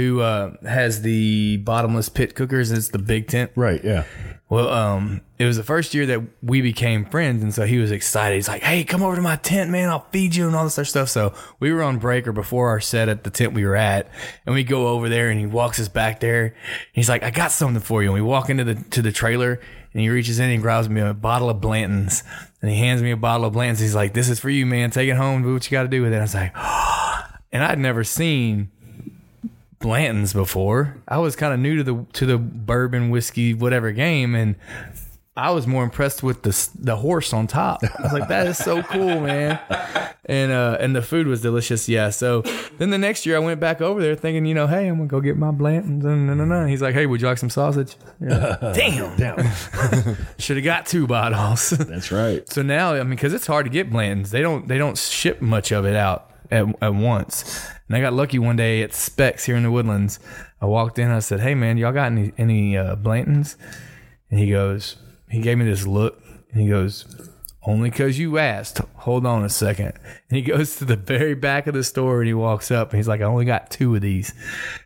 who uh, has the bottomless pit cookers. It's the big tent. Right. Yeah. Well, um, it was the first year that we became friends, and so he was excited. He's like, "Hey, come over to my tent, man. I'll feed you and all this other stuff." So we were on break or before our set at the tent we were at, and we go over there, and he walks us back there. He's like, "I got something for you." And we walk into the to the trailer, and he reaches in and he grabs me a bottle of Blanton's, and he hands me a bottle of Blanton's. He's like, "This is for you, man. Take it home. Do what you got to do with it." I was like, (gasps) and I'd never seen Blanton's before. I was kind of new to the to the bourbon whiskey whatever game, and I was more impressed with the the horse on top. I was like, that is so cool, man. And uh, and the food was delicious. Yeah. So then the next year I went back over there thinking, you know, hey, I'm gonna go get my Blanton's. And, he's like, hey, would you like some sausage? Yeah. (laughs) Damn. Damn. (laughs) Should have got two bottles. That's right. (laughs) So now, I mean, because it's hard to get Blanton's, they don't they don't ship much of it out at, at once. And I got lucky one day at Specs here in the Woodlands. I walked in, I said, "Hey man, y'all got any any uh, Blantons?" And he goes, he gave me this look, and he goes, "Only because you asked. Hold on a second. And he goes to the very back of the store and he walks up and he's like, "I only got two of these."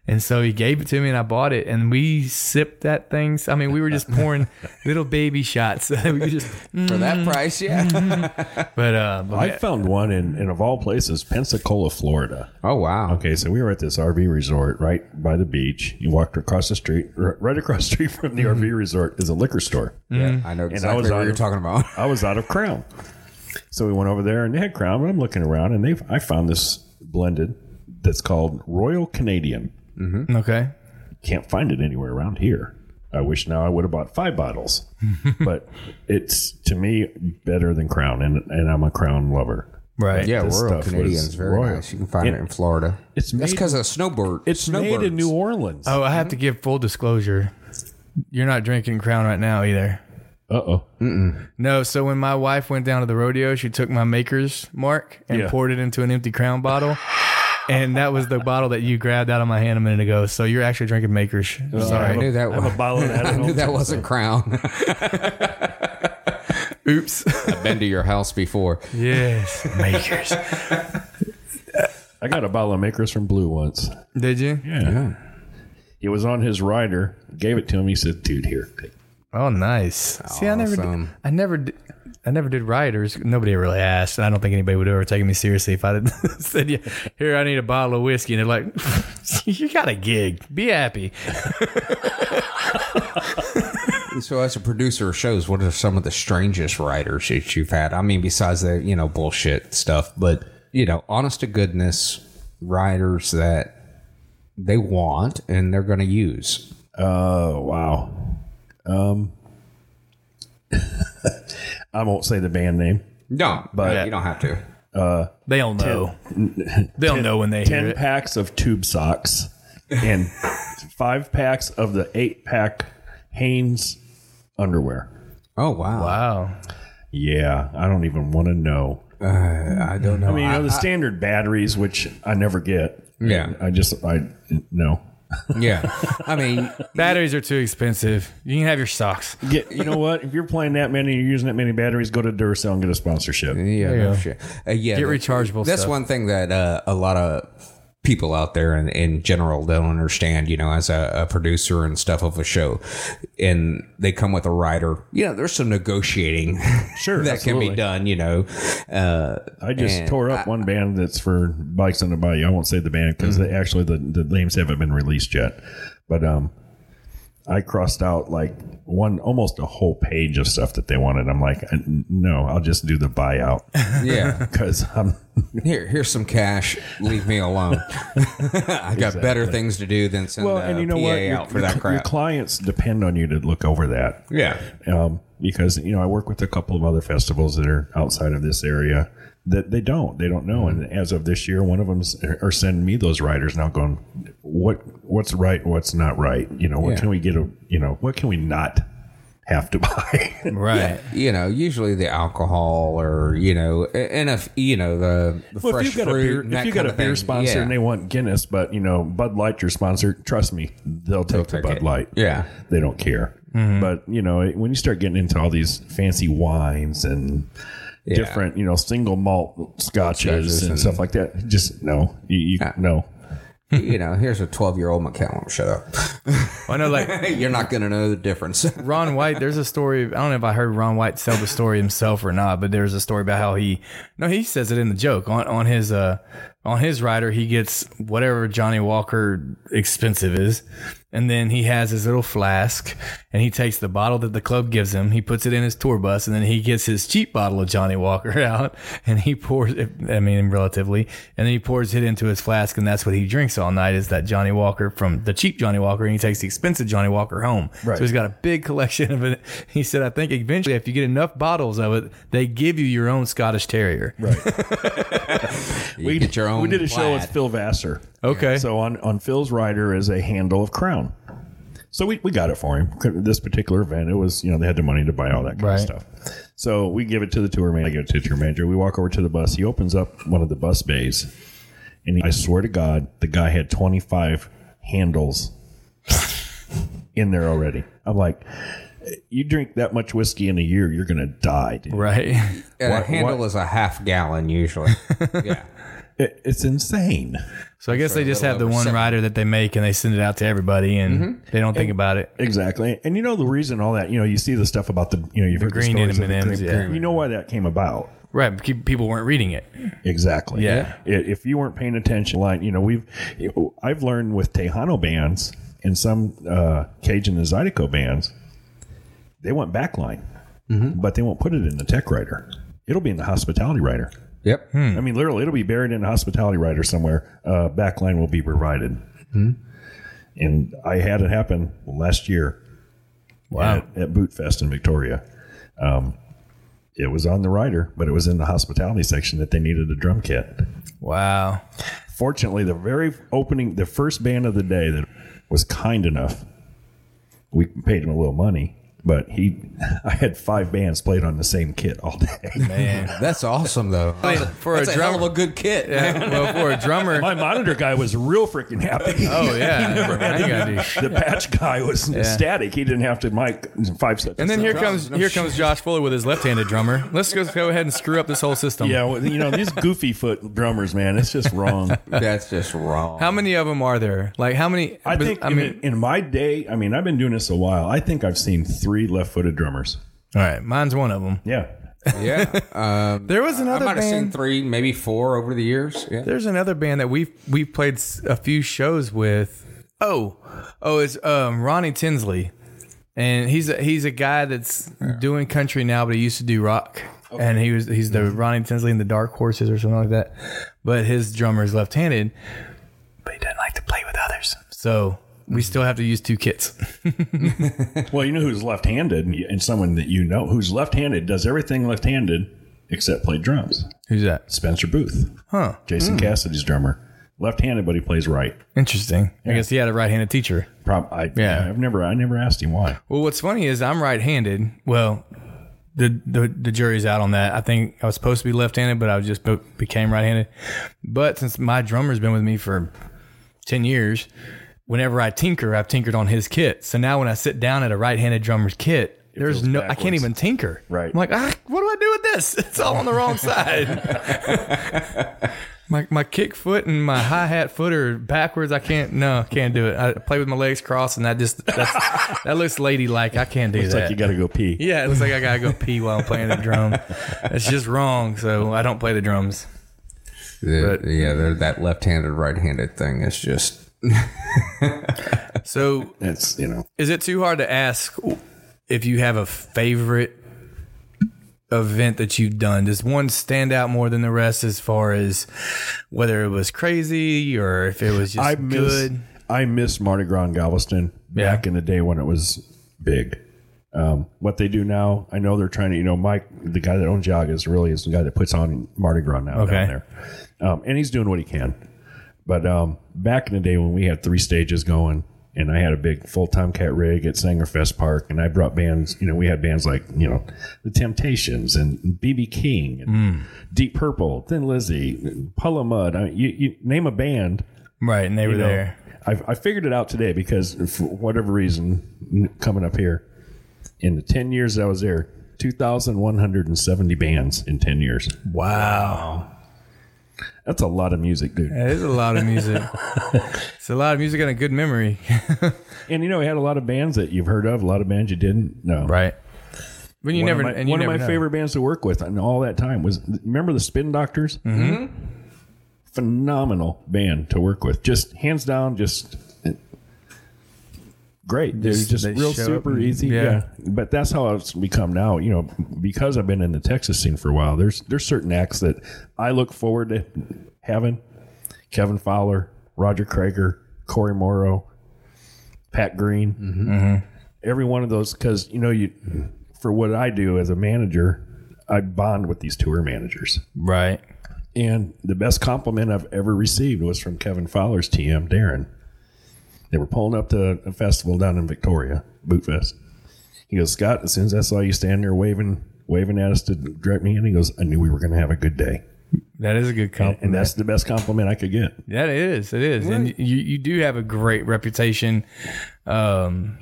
And so he gave it to me and I bought it and we sipped that thing. I mean, we were just pouring (laughs) little baby shots. (laughs) we just For that mm. price, yeah. (laughs) but uh, but I found one in, in of all places, Pensacola, Florida. oh wow. Okay, so we were at this RV resort right by the beach. You walked across the street, r- right across the street from the RV mm-hmm. resort is a liquor store. Yeah, mm-hmm. I know And I exactly was what you're of- talking about. I was out of Crown. So we went over there and they had Crown, but I'm looking around and they've I found this blended that's called Royal Canadian. Mm-hmm. okay. Can't find it anywhere around here. I wish now I would have bought five bottles. (laughs) but it's to me better than Crown and and I'm a Crown lover. Right. Yeah, This Royal stuff Canadian's was very royal. nice. You can find it, It- in Florida. it's made, That's because of snowbird. It's snowbirds. made in New Orleans. Oh, I have to give full disclosure. You're not drinking Crown right now either. Uh oh. No, so when my wife went down to the rodeo, she took my maker's mark and Yeah. poured it into an empty Crown bottle. And that was the bottle that you grabbed out of my hand a minute ago. So you're actually drinking Maker's. I Sorry. knew that. I have a (laughs) Was, bottle of that. I at knew that wasn't Crown. Oops. I've been to your house before. yes. Maker's. I got a bottle of Makers from Blue once. Did you? Yeah. It was on his rider. Gave it to him. He said, "Dude, here." take it." Oh, nice. See, I never, did, Awesome. I never, did, I never did riders. Nobody ever really asked. and I don't think anybody would have ever taken me seriously if I had (laughs) said, "Yeah, here, I need a bottle of whiskey," and they're like, (laughs) "You got a gig. Be happy." (laughs) So, as a producer of shows, what are some of the strangest riders that you've had? I mean, besides the you know bullshit stuff, but you know, honest to goodness riders that they want and they're going to use. Oh wow. Um, (laughs) I won't say the band name. No, but Yeah. you don't have to. They'll know. (laughs) They'll know when they hear Ten it. packs of tube socks and (laughs) five packs of the eight pack Hanes underwear. Oh wow, Wow. Yeah, I don't even want to know. I don't know. I mean, you know the standard batteries, which I never get. Yeah. I just I no. Yeah, I (laughs) mean, Batteries are too expensive. You can have your socks. Get you know what? If you're playing that many, you're using that many batteries, go to Duracell and get a sponsorship. Yeah, you no shit. Uh, yeah, Get that- rechargeable That's stuff. one thing that uh, a lot of people out there in, in general don't understand. You know, as a, a producer and stuff of a show, and they come with a rider. You know, there's some negotiating (laughs) Sure, that can be done. You know, uh, I just tore up one band that's for bikes on the bayou. I won't say the band because Mm-hmm. actually the, the names haven't been released yet. But um, I crossed out like one almost a whole page of stuff that they wanted. I'm like, "Uh, no, I'll just do the buyout (laughs) yeah. (laughs) because I'm (laughs) Here, here's some cash. Leave me alone. I got better things to do than send well, a and you know PA what? Your, for your- that your clients depend on you to look over that. yeah. um, because you know I work with a couple of other festivals that are outside of this area that they don't they don't know and mm-hmm. as of this year one of them are sending me those riders now going what what's right what's not right you know what Yeah. can we get a you know what can we not have to (laughs) buy Right. you know, usually the alcohol or you know, and if you know the, the well, fresh if you've got fruit, a beer, and if that you got a beer thing, sponsor yeah. and they want Guinness, but you know Bud Light your sponsor, trust me, they'll take the take Bud it. Light. Yeah. they don't care. Mm-hmm. But you know when you start getting into all these fancy wines and Yeah. different, you know, single malt scotches Scotches and, and- stuff like that, just no, you, you Yeah. no. you know, here's a 12 year old Macallan. Shut up. I know, like (laughs) You're not gonna know the difference. (laughs) Ron White, there's a story. I don't know if I heard Ron White tell the story himself or not, but there's a story about how he, no, he says it in the joke on, on his, uh, on his rider, he gets whatever Johnnie Walker expensive is. And then he has his little flask and he takes the bottle that the club gives him. He puts it in his tour bus and then he gets his cheap bottle of Johnnie Walker (laughs) out and he pours it, I mean, relatively, and then he pours it into his flask and that's what he drinks all night is that Johnnie Walker from the cheap Johnnie Walker and he takes the expensive Johnnie Walker home. Right. So he's got a big collection of it. He said, I think eventually if you get enough bottles of it, they give you your own Scottish Terrier. Right. (laughs) you get your own. we did a show with. Phil Vassar. Okay. So on, on Phil's rider is a handle of Crown. So we, we got it for him. This particular event, it was, you know, they had the money to buy all that kind Right. of stuff. So we give it to the tour manager. I give it to the tour manager. We walk over to the bus. He opens up one of the bus bays. And I swear to God, the guy had 25 handles (laughs) in there already. I'm like, you drink that much whiskey in a year, you're going to die. Dude. Right. And a What- handle what- is a half gallon usually. (laughs) yeah. It, it's insane. So I guess they just have the one seven. rider that they make and they send it out to everybody and they don't think about it. Exactly. And you know the reason all that, you know, you see the stuff about the, you know, you've heard green the stories M&Ms, green- yeah. You know why that came about. Right. People weren't reading it. Exactly. Yeah. If you weren't paying attention, like, you know, we've, I've learned with Tejano bands and some uh, Cajun and Zydeco bands, they want backline, but they won't put it in the tech rider. It'll be in the hospitality rider. Yep. Hmm. I mean, literally, it'll be buried in a hospitality rider somewhere. Uh, backline will be provided. And I had it happen last year. Wow. At, at Boot Fest in Victoria. Um, it was on the rider, but it was in the hospitality section that they needed a drum kit. Wow. Fortunately, the very opening, the first band of the day that was kind enough, we paid them a little money, but he, (laughs) I had five bands played on the same kit all day. Man. That's awesome though. for That's a a hell of drummer. a good kit. Yeah, well, for a drummer. My monitor guy was real freaking happy. Oh, yeah. (laughs) I ain't gotta do shit. the patch guy was ecstatic. He didn't have to mic five steps. And then here comes here comes Josh Fuller with his left-handed drummer. Let's just go ahead and screw up this whole system. yeah, well, you know these goofy foot drummers, man. It's just wrong. (laughs) That's just wrong. How many of them are there? Like how many? I think I in, mean, in my day, I mean, I've been doing this a while. I think I've seen three left-footed drummers. all right, mine's one of them. Yeah, yeah. (laughs) Um, There was I another might have seen band. three, maybe four over the years. Yeah. There's another band that we've we've played a few shows with. Oh, oh, it's um, Ronnie Tinsley, and he's a, he's a guy that's doing country now, but he used to do rock. And he was he's the Ronnie Tinsley and the Dark Horses or something like that. But his drummer is left-handed, but he doesn't like to play with others. So we still have to use two kits. (laughs) Well, you know who's left-handed, and someone that you know who's left-handed does everything left-handed except play drums. Who's that? Spencer Booth, Huh? Jason hmm. Cassidy's drummer, left-handed, but he plays right. Interesting. I guess he had a right-handed teacher. Prob- I, Yeah. I've never, I never asked him why. Well, what's funny is I'm right-handed. Well, the, the the jury's out on that. I think I was supposed to be left-handed, but I just be- became right-handed. But since my drummer's been with me for ten years, whenever I tinker, I've tinkered on his kit. So now when I sit down at a right-handed drummer's kit, there's feels no I can't even tinker. Right. I'm like, ah, what do I do with this? (laughs) It's all on the wrong side. (laughs) my my kick foot and my hi hat foot are backwards. I can't. No, can't do it. I play with my legs crossed, and that just that's, (laughs) that looks ladylike. I can't do It's that. like you got to go pee. yeah, it looks like I gotta go pee while I'm playing the drum. It's just wrong. So I don't play the drums. The- But- yeah, they're- that left-handed, right-handed thing is just. (laughs) So It's you know is it too hard to ask if you have a favorite event that you've done? Does one stand out more than the rest as far as whether it was crazy or if it was just I miss good? I miss Mardi Gras in Galveston back in the day when it was big. Um, what they do now, I know they're trying to. You know, Mike, the guy that owns Yaga's, really is the guy that puts on Mardi Gras now Okay. down there, um, and he's doing what he can. But um, back in the day when we had three stages going, and I had a big full time cat rig at Saengerfest Park, and I brought bands. You know, we had bands like you know the Temptations and BB King, and Deep Purple, Thin Lizzy, Puddle of Mudd. I mean, you, you name a band, Right, and they were know, there. I, I figured it out today because for whatever reason, coming up here, in the 10 years I was there, 2,170 bands in 10 years. Wow. That's a lot of music, dude. It is a lot of music. (laughs) it's a lot of music and a good memory. (laughs) And you know, we had a lot of bands that you've heard of, a lot of bands you didn't. know. right. When you one never, of my, and one of my know. favorite bands to work with and all that time was remember the Spin Doctors? Mm-hmm. Phenomenal band to work with. Just hands down, just great. They're Just- just they real super and- easy. yeah. Yeah. But that's how it's become now. You know, because I've been in the Texas scene for a while, there's there's certain acts that I look forward to having. Kevin Fowler, Roger Creager, Cory Morrow, Pat Green Mm-hmm. every one of those because you know you for what I do as a manager, I bond with these tour managers. Right. And the best compliment I've ever received was from Kevin Fowler's TM, Darren. They were pulling up to a festival down in Victoria, Boot Fest. He goes, Scott, as soon as I saw you standing there waving waving at us to direct me in, he goes, I knew we were going to have a good day. That is a good compliment. And that's the best compliment I could get. Yeah, it is. It is, and you you do have a great reputation, um,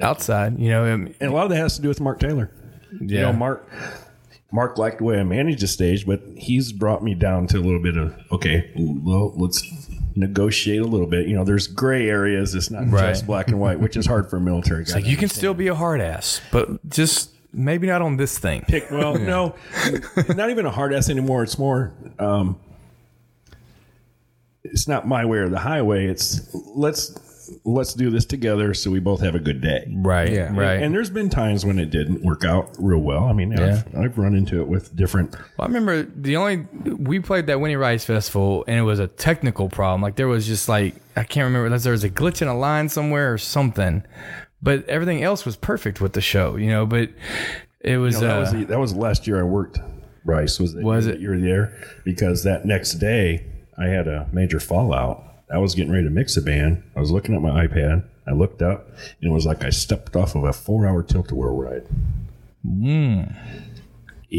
outside. You know, um, And a lot of that has to do with Mark Taylor. You Yeah. know, Mark Mark liked the way I managed the stage, but he's brought me down to a little bit of okay, well, let's negotiate a little bit. You know, there's gray areas. It's not Right. just black and white, which is hard for a military guy. like you can still be a hard ass, but just maybe not on this thing. pick. Well, (laughs) no, not even a hard ass anymore. It's more. Um, it's not my way or the highway. It's let's let's do this together so we both have a good day. Right. Yeah. Right. And there's been times when it didn't work out real well. I mean, I've, I've run into it with different. Well, I remember the only we played that Winnie Rice festival, and it was a technical problem. Like there was just like I can't remember unless there was a glitch in a line somewhere or something, but everything else was perfect with the show, you know. But it was, You know, that uh, was the, that was last year I worked. Rice was, Was it? you were there because that next day I had a major fallout. I was getting ready to mix a band. I was looking at my iPad. I looked up and it was like I stepped off of a four-hour tilt-a-whirl ride. Hmm.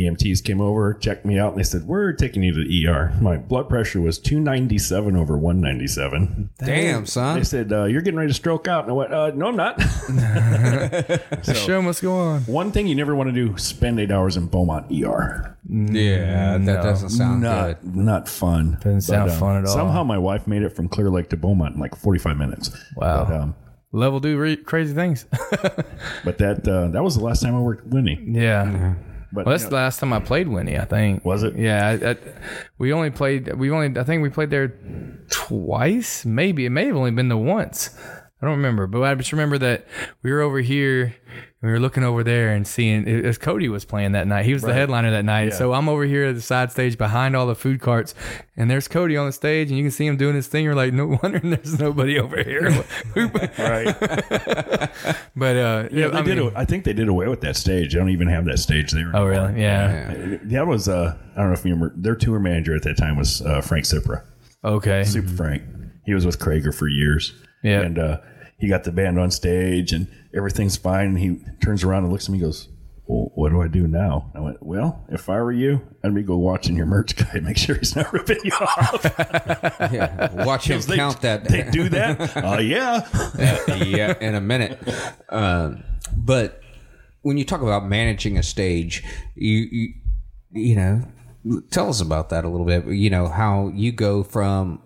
EMTs came over, checked me out, and they said, "We're taking you to the ER." My blood pressure was 297 over 197. Damn, son. They said, uh, "You're getting ready to stroke out." And I went, uh, "No, I'm not." (laughs) the show must go on. One thing you never want to do: spend eight hours in Beaumont ER. Yeah, that doesn't sound not good. not fun. uh, Doesn't sound fun at all. Somehow my wife made it from Clear Lake to Beaumont in like 45 minutes. Wow. But, um, Level do re- crazy things. (laughs) but that uh, that was the last time I worked with Winnie. yeah. But Well, that's you the last time I played Winnie. I think. Was it? Yeah. I, I, we only played. We only. I think we played there twice. Maybe it may have only been the once. I don't remember, but I just remember that we were over here. And We were looking over there and seeing it, as Cody was playing that night. He was the headliner that night. So I'm over here at the side stage behind all the food carts, and there's Cody on the stage, and you can see him doing his thing. You're like, no wonder (laughs) there's nobody over here. (laughs) right. (laughs) but uh, Yeah, yeah, they I did. mean- I think they did away with that stage. I don't even have that stage there. oh, anymore. really? Yeah. That was. Uh, I don't know if you remember. Their tour manager at that time was uh, Frank Cipra. Okay. Super Frank. He was with Creager for years. Yeah. And uh, he got the band on stage and everything's fine. And he turns around and looks at me and goes, well, what do I do now? I went, well, if I were you, I'd be go watching your merch guy, make sure he's not ripping you off. (laughs) Yeah, watch him They- count that. They do that? Oh, (laughs) yeah. yeah, in a minute. Um, but when you talk about managing a stage, you, you you know, tell us about that a little bit. You know how you go from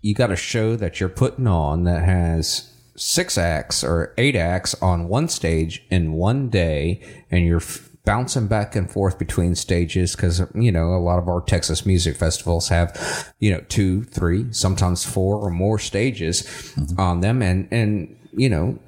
you got a show that you're putting on that has six acts or eight acts on one stage in one day, and you're f- bouncing back and forth between stages because you know a lot of our Texas music festivals have you know two, three, sometimes four or more stages mm-hmm. on them, and and you know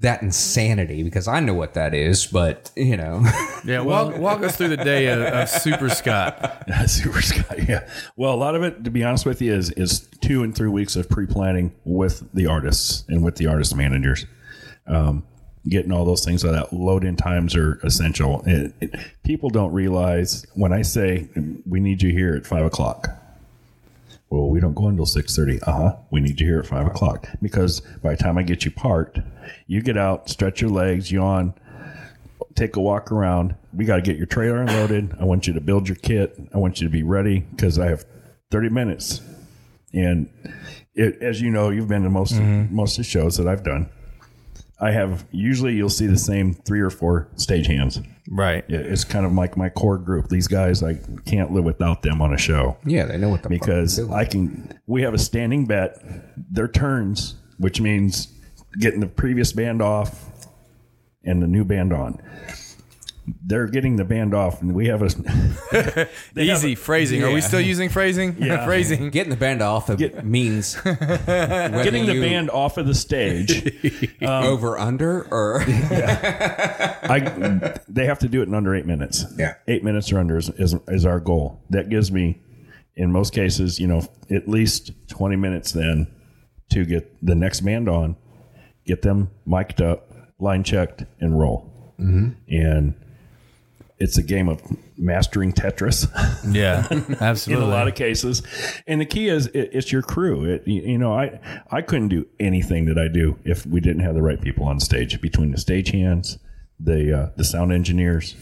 that insanity because I know what that is, but you know, Yeah, (laughs) walk, walk us through the day of, of Super Scott. (laughs) Super Sky, yeah. Well, a lot of it, to be honest with you, is is two and three weeks of pre planning with the artists and with the artist managers. Um, getting all those things so that load in times are essential. It, it, people don't realize when I say we need you here at five o'clock. Well, we don't go until six thirty. Uh huh. We need you here at five o'clock because by the time I get you parked, you get out, stretch your legs, yawn, take a walk around. We got to get your trailer unloaded. I want you to build your kit. I want you to be ready because I have 30 minutes. And it, as you know, you've been to most most of the shows that I've done. I have usually you'll see the same three or four stage hands. Right. It's kind of like my core group. These guys, I can't live without them on a show Yeah, they know what the because. I can. We have a standing bet. Their turns, which means getting the previous band off and the new band on. They're getting the band off, and we have a (laughs) (laughs) they have Easy a- phrasing. Are we still using phrasing? Yeah. (laughs) phrasing. Getting the band off it means getting the you band off of the stage. over under or I they have to do it in under eight minutes. Yeah. eight minutes or under is, is is our goal. That gives me, in most cases, you know, at least twenty minutes then to get the next band on, get them mic'd up, line checked, and roll. Mm-hmm. And it's a game of mastering Tetris. Yeah, absolutely. (laughs) in a lot of cases. And the key is it, it's your crew. It, you know, I I couldn't do anything that I do if we didn't have the right people on stage. Between the stage hands, the uh, the sound engineers,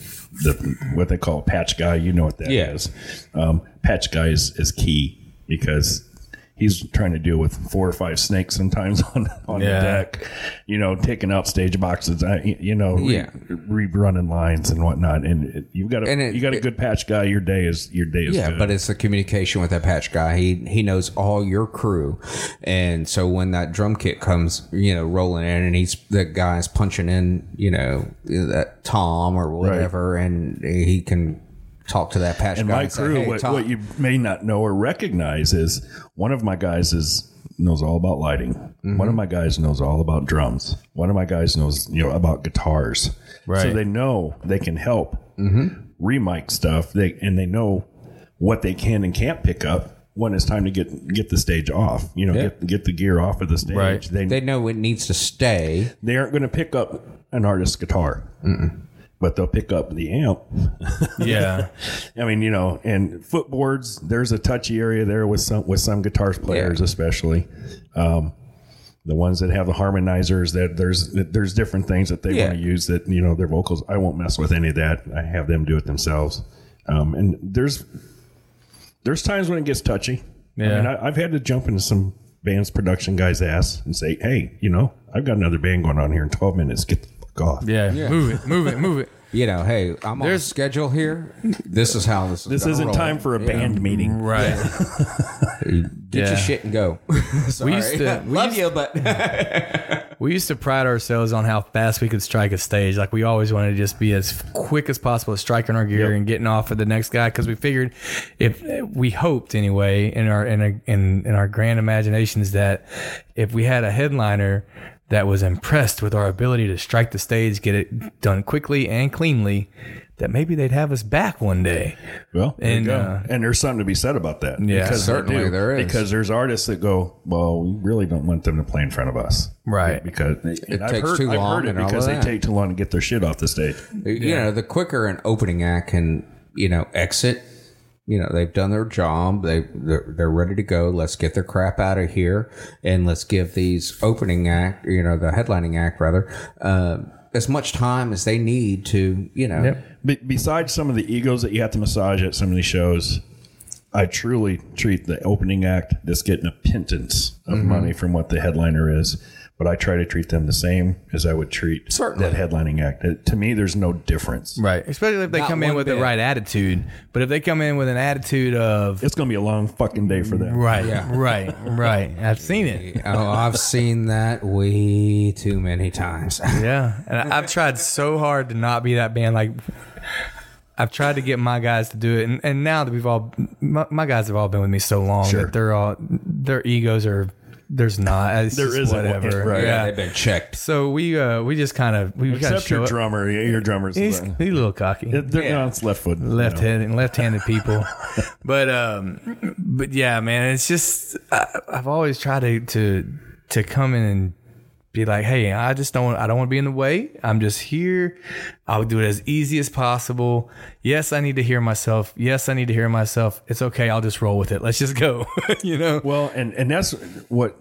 the what they call a patch guy. You know what that is. Yeah. Um, patch guy is, is key because. He's trying to deal with four or five snakes sometimes (laughs) on on Yeah. the deck, you know, taking out stage boxes, you know, re- Yeah. rerunning lines and whatnot. And it, you've got a And it- you got a good patch guy. Your day is your day is yeah, good. but it's the communication with that patch guy. He he knows all your crew, and so when that drum kit comes, you know, rolling in, and he's the guy's punching in, you know, that Tom or whatever, and he can talk to that patch and guy my and say, crew, "Hey, what, Tom." what you may not know or recognize is one of my guys is knows all about lighting. Mm-hmm. One of my guys knows all about drums. One of my guys knows you know about guitars. So Right. they know they can help Mm-hmm. remic stuff. They and they know what they can and can't pick up when it's time to get get the stage off. You know, Yeah. get get the gear off of the stage. Right. They they know it needs to stay. they aren't going to pick up an artist's guitar. But they'll pick up the amp (laughs) yeah, (laughs) I mean, you know, and footboards. There's a touchy area there with some with some guitars players, Yeah. especially um, the ones that have the harmonizers. That there's there's different things that they Yeah. want to use. That you know, their vocals. I won't mess with any of that. I have them do it themselves. Um, and there's there's times when it gets touchy. I Yeah. mean, I, I've had to jump into some band's production guy's ass and say, "Hey, you know, I've got another band going on here in 12 minutes. Get the fuck off." yeah, Move it, move it, move it. You know, hey, I'm on There's- schedule here. This is how this is. This gonna isn't roll. time for a Yeah. band meeting. Right. (laughs) Get Yeah. your shit and go. (laughs) We used to (laughs) we love used, you, but we used to pride ourselves on how fast we could strike a stage. Like we always wanted to just be as quick as possible at striking our gear Yep. and getting off of the next guy because we figured if we hoped anyway in our in, a, in in our grand imaginations that if we had a headliner that was impressed with our ability to strike the stage, get it done quickly and cleanly, that maybe they'd have us back one day. Well, there And, you go. uh, and there's something to be said about that. Yeah, they certainly do. there is. Because there's artists that go, well, we really don't want them to play in front of us, Right. Because it I've takes heard, too I've long heard it and because of they that. take too long to get their shit off the stage. you know, the quicker an opening act can, you know, exit. You know, they've done their job. They they're, they're ready to go. Let's get their crap out of here, and let's give these opening act, you know, the headlining act rather, uh, as much time as they need to, you know. Be- besides some of the egos that you have to massage at some of these shows, I truly treat the opening act that's getting a pittance of Mm-hmm. money from what the headliner is. But I try to treat them the same as I would treat Certainly. that headlining act. It- to me, there's no difference. Right. Especially if they Not come in one with the right attitude. But if they come in with an attitude of It's going to be a long fucking day for them. Right, Yeah. (laughs) right, right. I've seen it. Oh, I've seen that way too many times. (laughs) Yeah, and I- I've tried so hard to not be that band. Like, I've tried to get my guys to do it, and, and now that we've all, my, my guys have all been with me so long Sure. that they're all, their egos are, there's not, it's There just isn't one, whatever. right. Yeah. They've been checked. So we, uh, we just kind of, we got to Except show your it. drummer. Yeah, Your drummer's He's, he's a little cocky. It, they're- no, it's left foot. left you know. handed left-handed people (laughs) but um but yeah man it's just I, i've always tried to to to come in and be like hey i just don't i don't want to be in the way i'm just here i'll do it as easy as possible yes i need to hear myself yes i need to hear myself it's okay i'll just roll with it let's just go (laughs) you know Well, and and that's what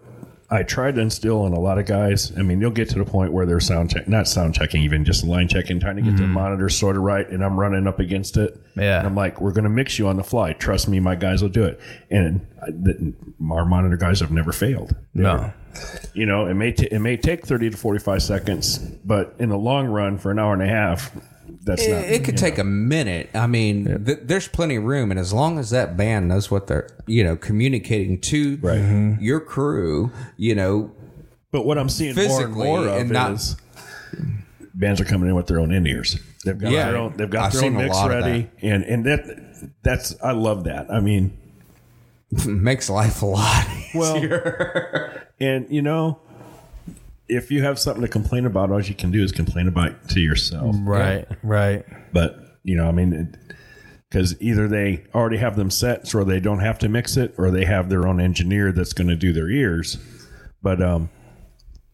I tried to instill in a lot of guys. I mean, you'll get to the point where they're sound check, not sound checking, even just line checking, trying to get the mm-hmm. monitor sort of right, and I'm running up against it. Yeah. and I'm like, we're going to mix you on the fly. Trust me, my guys will do it. And I, the, our monitor guys have never failed. No. You know, it may t- it may take 30 to 45 seconds, but in the long run, for an hour and a half, that's not. It, it could take a minute. I mean, th- there's plenty of room, and as long as that band knows what they're, you know, communicating to Right. Mm-hmm. your crew, you know, But what I'm seeing more and more of and not- is bands are coming in with their own in ears. They've got Yeah. their own. They've got I've their own mix lot of ready, and and that that's I love that. I mean, (laughs) makes life a lot. (laughs) well, and you know, if you have something to complain about, all you can do is complain about it to yourself. Right. Right. But you know, I mean. Because either they already have them set, so they don't have to mix it, or they have their own engineer that's going to do their ears. But um,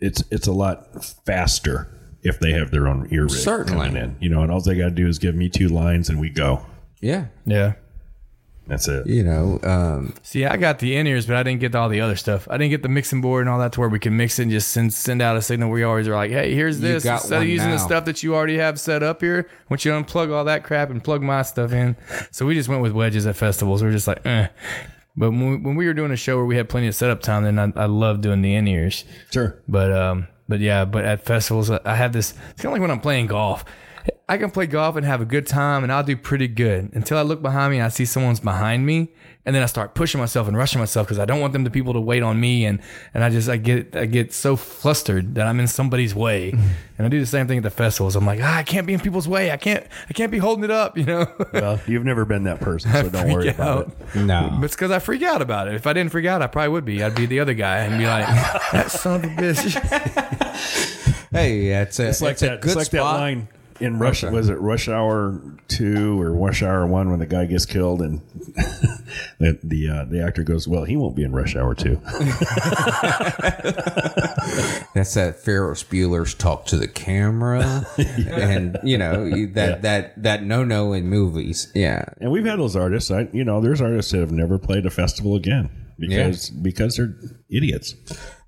it's it's a lot faster if they have their own ear rig Certainly. coming in. You know, and all they got to do is give me two lines and we go. Yeah, Yeah. That's it. you know, um, See, I got the in ears, but I didn't get all the other stuff. I didn't get the mixing board and all that to where we can mix it and just send send out a signal. We always are like, hey, here's You this. got Instead of one using the stuff that you already have set up here, I want you to unplug all that crap and plug my stuff in. So we just went with wedges at festivals. We are just like, eh. But when we, when we were doing a show where we had plenty of setup time, then I, I love doing the in ears. Sure. But um, but yeah, but at festivals, I have this. It's kind of like when I'm playing golf. I can play golf and have a good time, and I'll do pretty good until I look behind me and I see someone's behind me, and then I start pushing myself and rushing myself because I don't want them to people to wait on me, and and I just I get I get so flustered that I'm in somebody's way, (laughs) and I do the same thing at the festivals. I'm like, ah, I can't be in people's way. I can't I can't be holding it up, (laughs) you know. Well, you've never been that person, (laughs) so don't worry Freak about it. no. It's because I freak out about it. If I didn't freak out, I probably would be. I'd be the other guy and be like, that son of a bitch. Hey, it's a, It's like a that. good It's like that spot. line in Rush. Was it Rush Hour Two or Rush Hour One when the guy gets killed and (laughs) the the, uh, the actor goes, "Well, he won't be in Rush Hour Two. (laughs) That's that Ferris Bueller's talk to the camera, (laughs) and you know that that that no no in movies. Yeah, And we've had those artists. I, you know, there's artists that have never played a festival again because because they're idiots.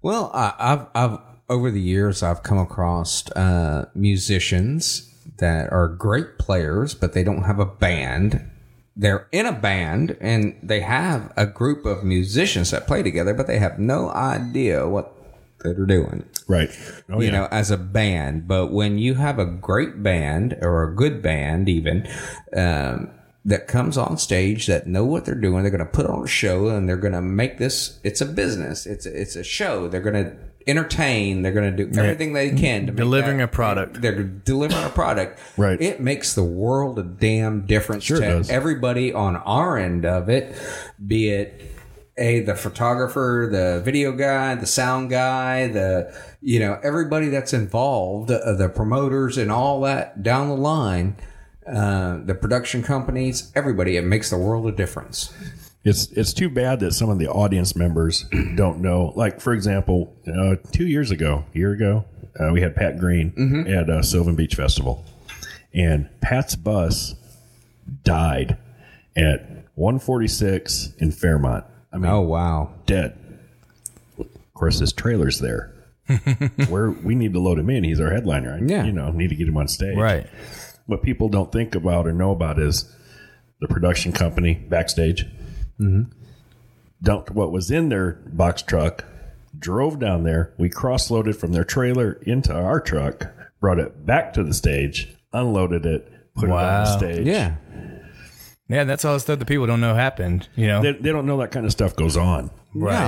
Well, I, I've, I've over the years I've come across uh, musicians that are great players, but they don't have a band. They're in a band and they have a group of musicians that play together, but they have no idea what they're doing. Right. Oh, you yeah. know, as a band. But when you have a great band or a good band, even um, that comes on stage that know what they're doing, they're going to put on a show and they're going to make this. It's a business. It's it's a show. They're going to entertain. They're going to do everything they can to make Delivering that- a product. They're delivering a product. (clears throat) Right. It makes the world a damn difference Sure to does. everybody on our end of it, be it a the photographer, the video guy, the sound guy, the you know everybody that's involved, uh, the promoters and all that down the line, uh, the production companies, everybody. It makes the world a difference. It's it's too bad that some of the audience members (clears throat) don't know. Like for example, uh, two years ago, a year ago, uh, we had Pat Green at uh, Sylvan Beach Festival, and Pat's bus died at 146 in Fairmont. I mean, Oh wow! dead. Of course, his trailer's there. (laughs) Where we need to load him in. He's our headliner. I, Yeah. you know, need to get him on stage. Right. What people don't think about or know about is the production company backstage Mm-hmm. dumped what was in their box truck, drove down there. We cross loaded from their trailer into our truck, brought it back to the stage, unloaded it, put it on the stage. Yeah, Yeah, that's all the stuff that people don't know happened, you know? They, they don't know that kind of stuff goes on.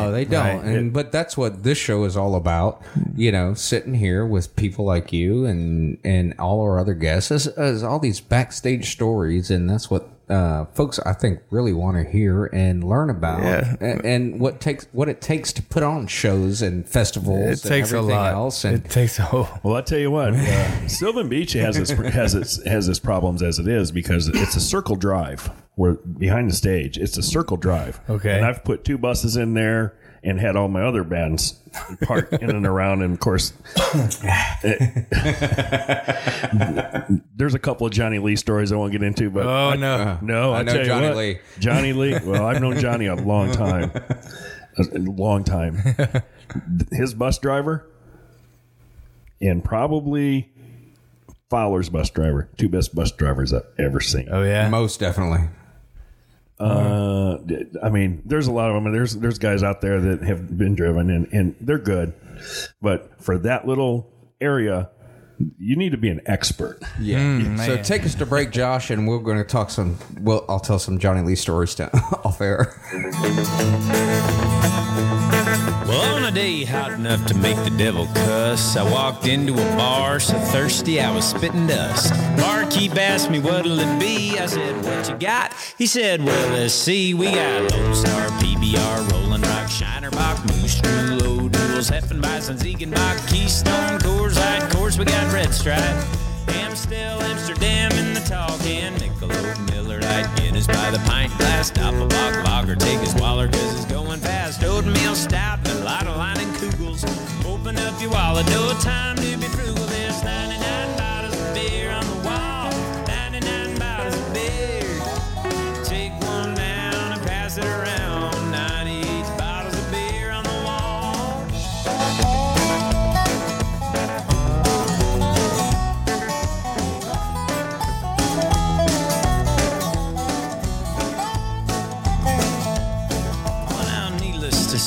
no, they don't. right. And but that's what this show is all about. You know, sitting here with people like you and and all our other guests is, is all these backstage stories, and that's what uh, folks I think really want to hear and learn about. Yeah. And, and what takes what it takes to put on shows and festivals. It takes and a lot. Else. And it takes a whole. Well, I tell you what, uh, (laughs) Sylvan Beach has its has its has its problems as it is because it's a circle drive. Where behind the stage, it's a circle drive. Okay. and I've put two buses in there and had all my other bands parked in and around, and of course, (laughs) there's a couple of Johnny Lee stories I won't get into, but Oh, no. no, I I, know tell you Johnny what, Lee. Johnny Lee. Well, I've known Johnny a long time. a, a long time. His bus driver and probably Fowler's bus driver, two best bus drivers I've ever seen. Oh yeah. Most definitely. Uh, I mean, there's a lot of them. and There's there's guys out there that have been driven and and they're good, but for that little area, you need to be an expert. Yeah. so man. take us to break, Josh, and we're going to talk some. Well, I'll tell some Johnny Lee stories to, (laughs) off air. On a day hot enough to make the devil cuss, I walked into a bar so thirsty I was spitting dust. Barkeep asked me what'll it be. I said, What you got? He said, Well, let's see. We got Lone Star, PBR, Rolling Rock, Shiner Bock, Moose, True, Low Doodles, Heffenbeissen, Ziegenbock, Keystone, Coors Light. Of course, we got Red Stripe. Amstel, Amsterdam in the tall can. Michelob, Miller Lite, Guinness by the pint glass. Doppelbock, Lager, take his waller cause it's going fast. Oatmeal stout, a lot of line and kugels. Open up your wallet, no time to be frugal. There's 99 bottles of beer on the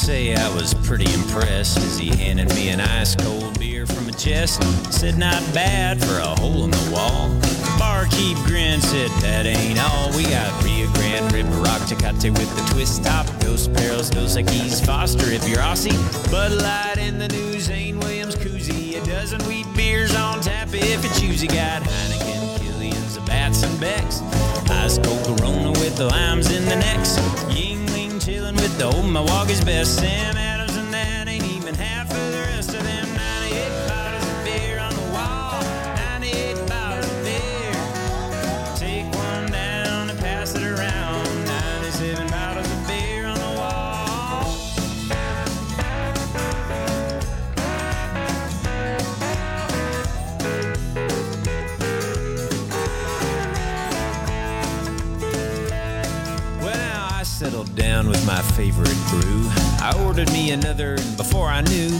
say, I was pretty impressed as he handed me an ice cold beer from a chest. Said, not bad for a hole in the wall. Barkeep grinned, said, that ain't all. We got Rio Grande, Ripper Rock, Tecate with the twist top. Ghost Barrels, Dos Equis, Foster if you're Aussie. Bud Light in the new Zane Williams koozie. A dozen wheat beers on tap if you choose. You got Heineken, Killian's, Bats and Becks. Ice cold Corona with the limes in the necks. Yuengling with the old Milwaukee's best. Sam with my favorite brew. I ordered me another, and before I knew,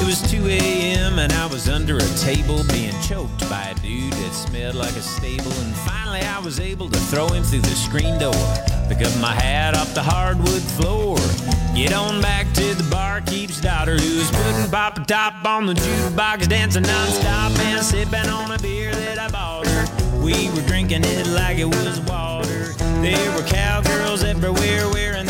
it was 2 a.m. and I was under a table being choked by a dude that smelled like a stable. And finally, I was able to throw him through the screen door, pick up my hat off the hardwood floor, get on back to the barkeep's daughter who's putting pop a top on the jukebox, dancing nonstop and sipping on a beer that I bought her. We were drinking it like it was water. There were cowgirls everywhere wearing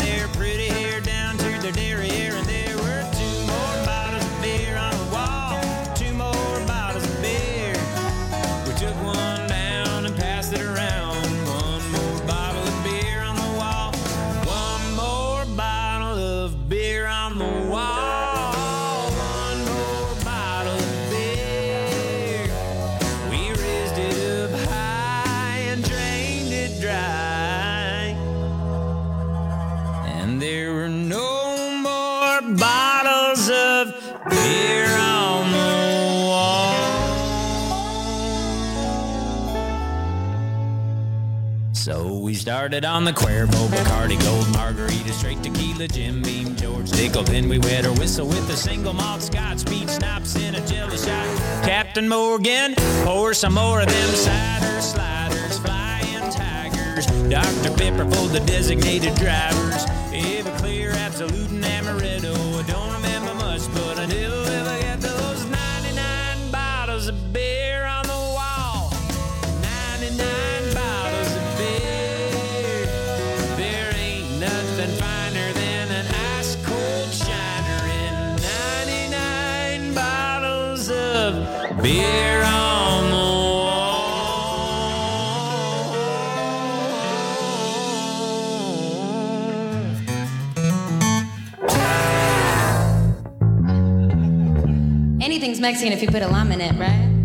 started on the Cuervo, Bacardi, Gold Margarita, straight tequila, Jim Beam, George Dickel. Then we wet our whistle with a single malt scotch, speed snaps in a jelly shot. Captain Morgan, pour some more of them cider sliders, flying tigers. Dr. Pepper for the designated drivers. Beer on the wall. Anything's Mexican if you put a lime in it, right?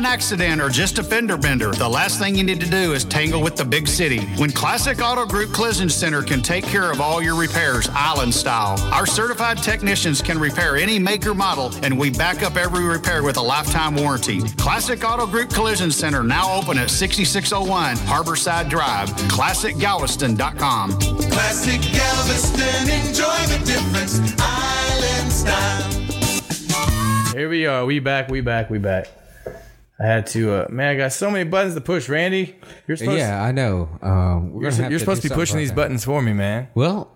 An accident or just a fender bender, the last thing you need to do is tangle with the big city. When Classic Auto Group Collision Center can take care of all your repairs, island style, our certified technicians can repair any make or model, and we back up every repair with a lifetime warranty. Classic Auto Group Collision Center now open at 6601 Harborside Drive. ClassicGalveston.com. Classic Galveston. Enjoy the difference. Island style. Here we are. We back. We back. We back. I had to. Uh, man, I got so many buttons to push. Randy, you're supposed. yeah, I know. Um, we're You're, gonna you're to supposed to be pushing these that. buttons for me, man. Well,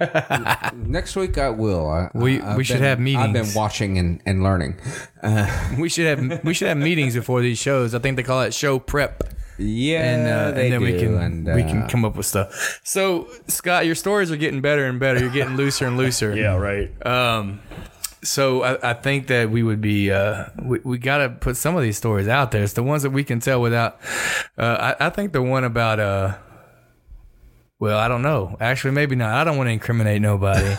(laughs) next week I will. I, We- I- I've we should been- have meetings. I've been watching and, and learning. (laughs) We should have we should have meetings before these shows. I think they call it show prep. Yeah, and, uh, they and then we can and, we can uh, come up with stuff. So Scott, your stories are getting better and better. You're getting looser and looser. Yeah, right. Um, so I, I think that we would be uh, we, we got to put some of these stories out there. It's the ones that we can tell without. Uh, I, I think the one about uh, well, I don't know. Actually, maybe not. I don't want to incriminate nobody. (laughs)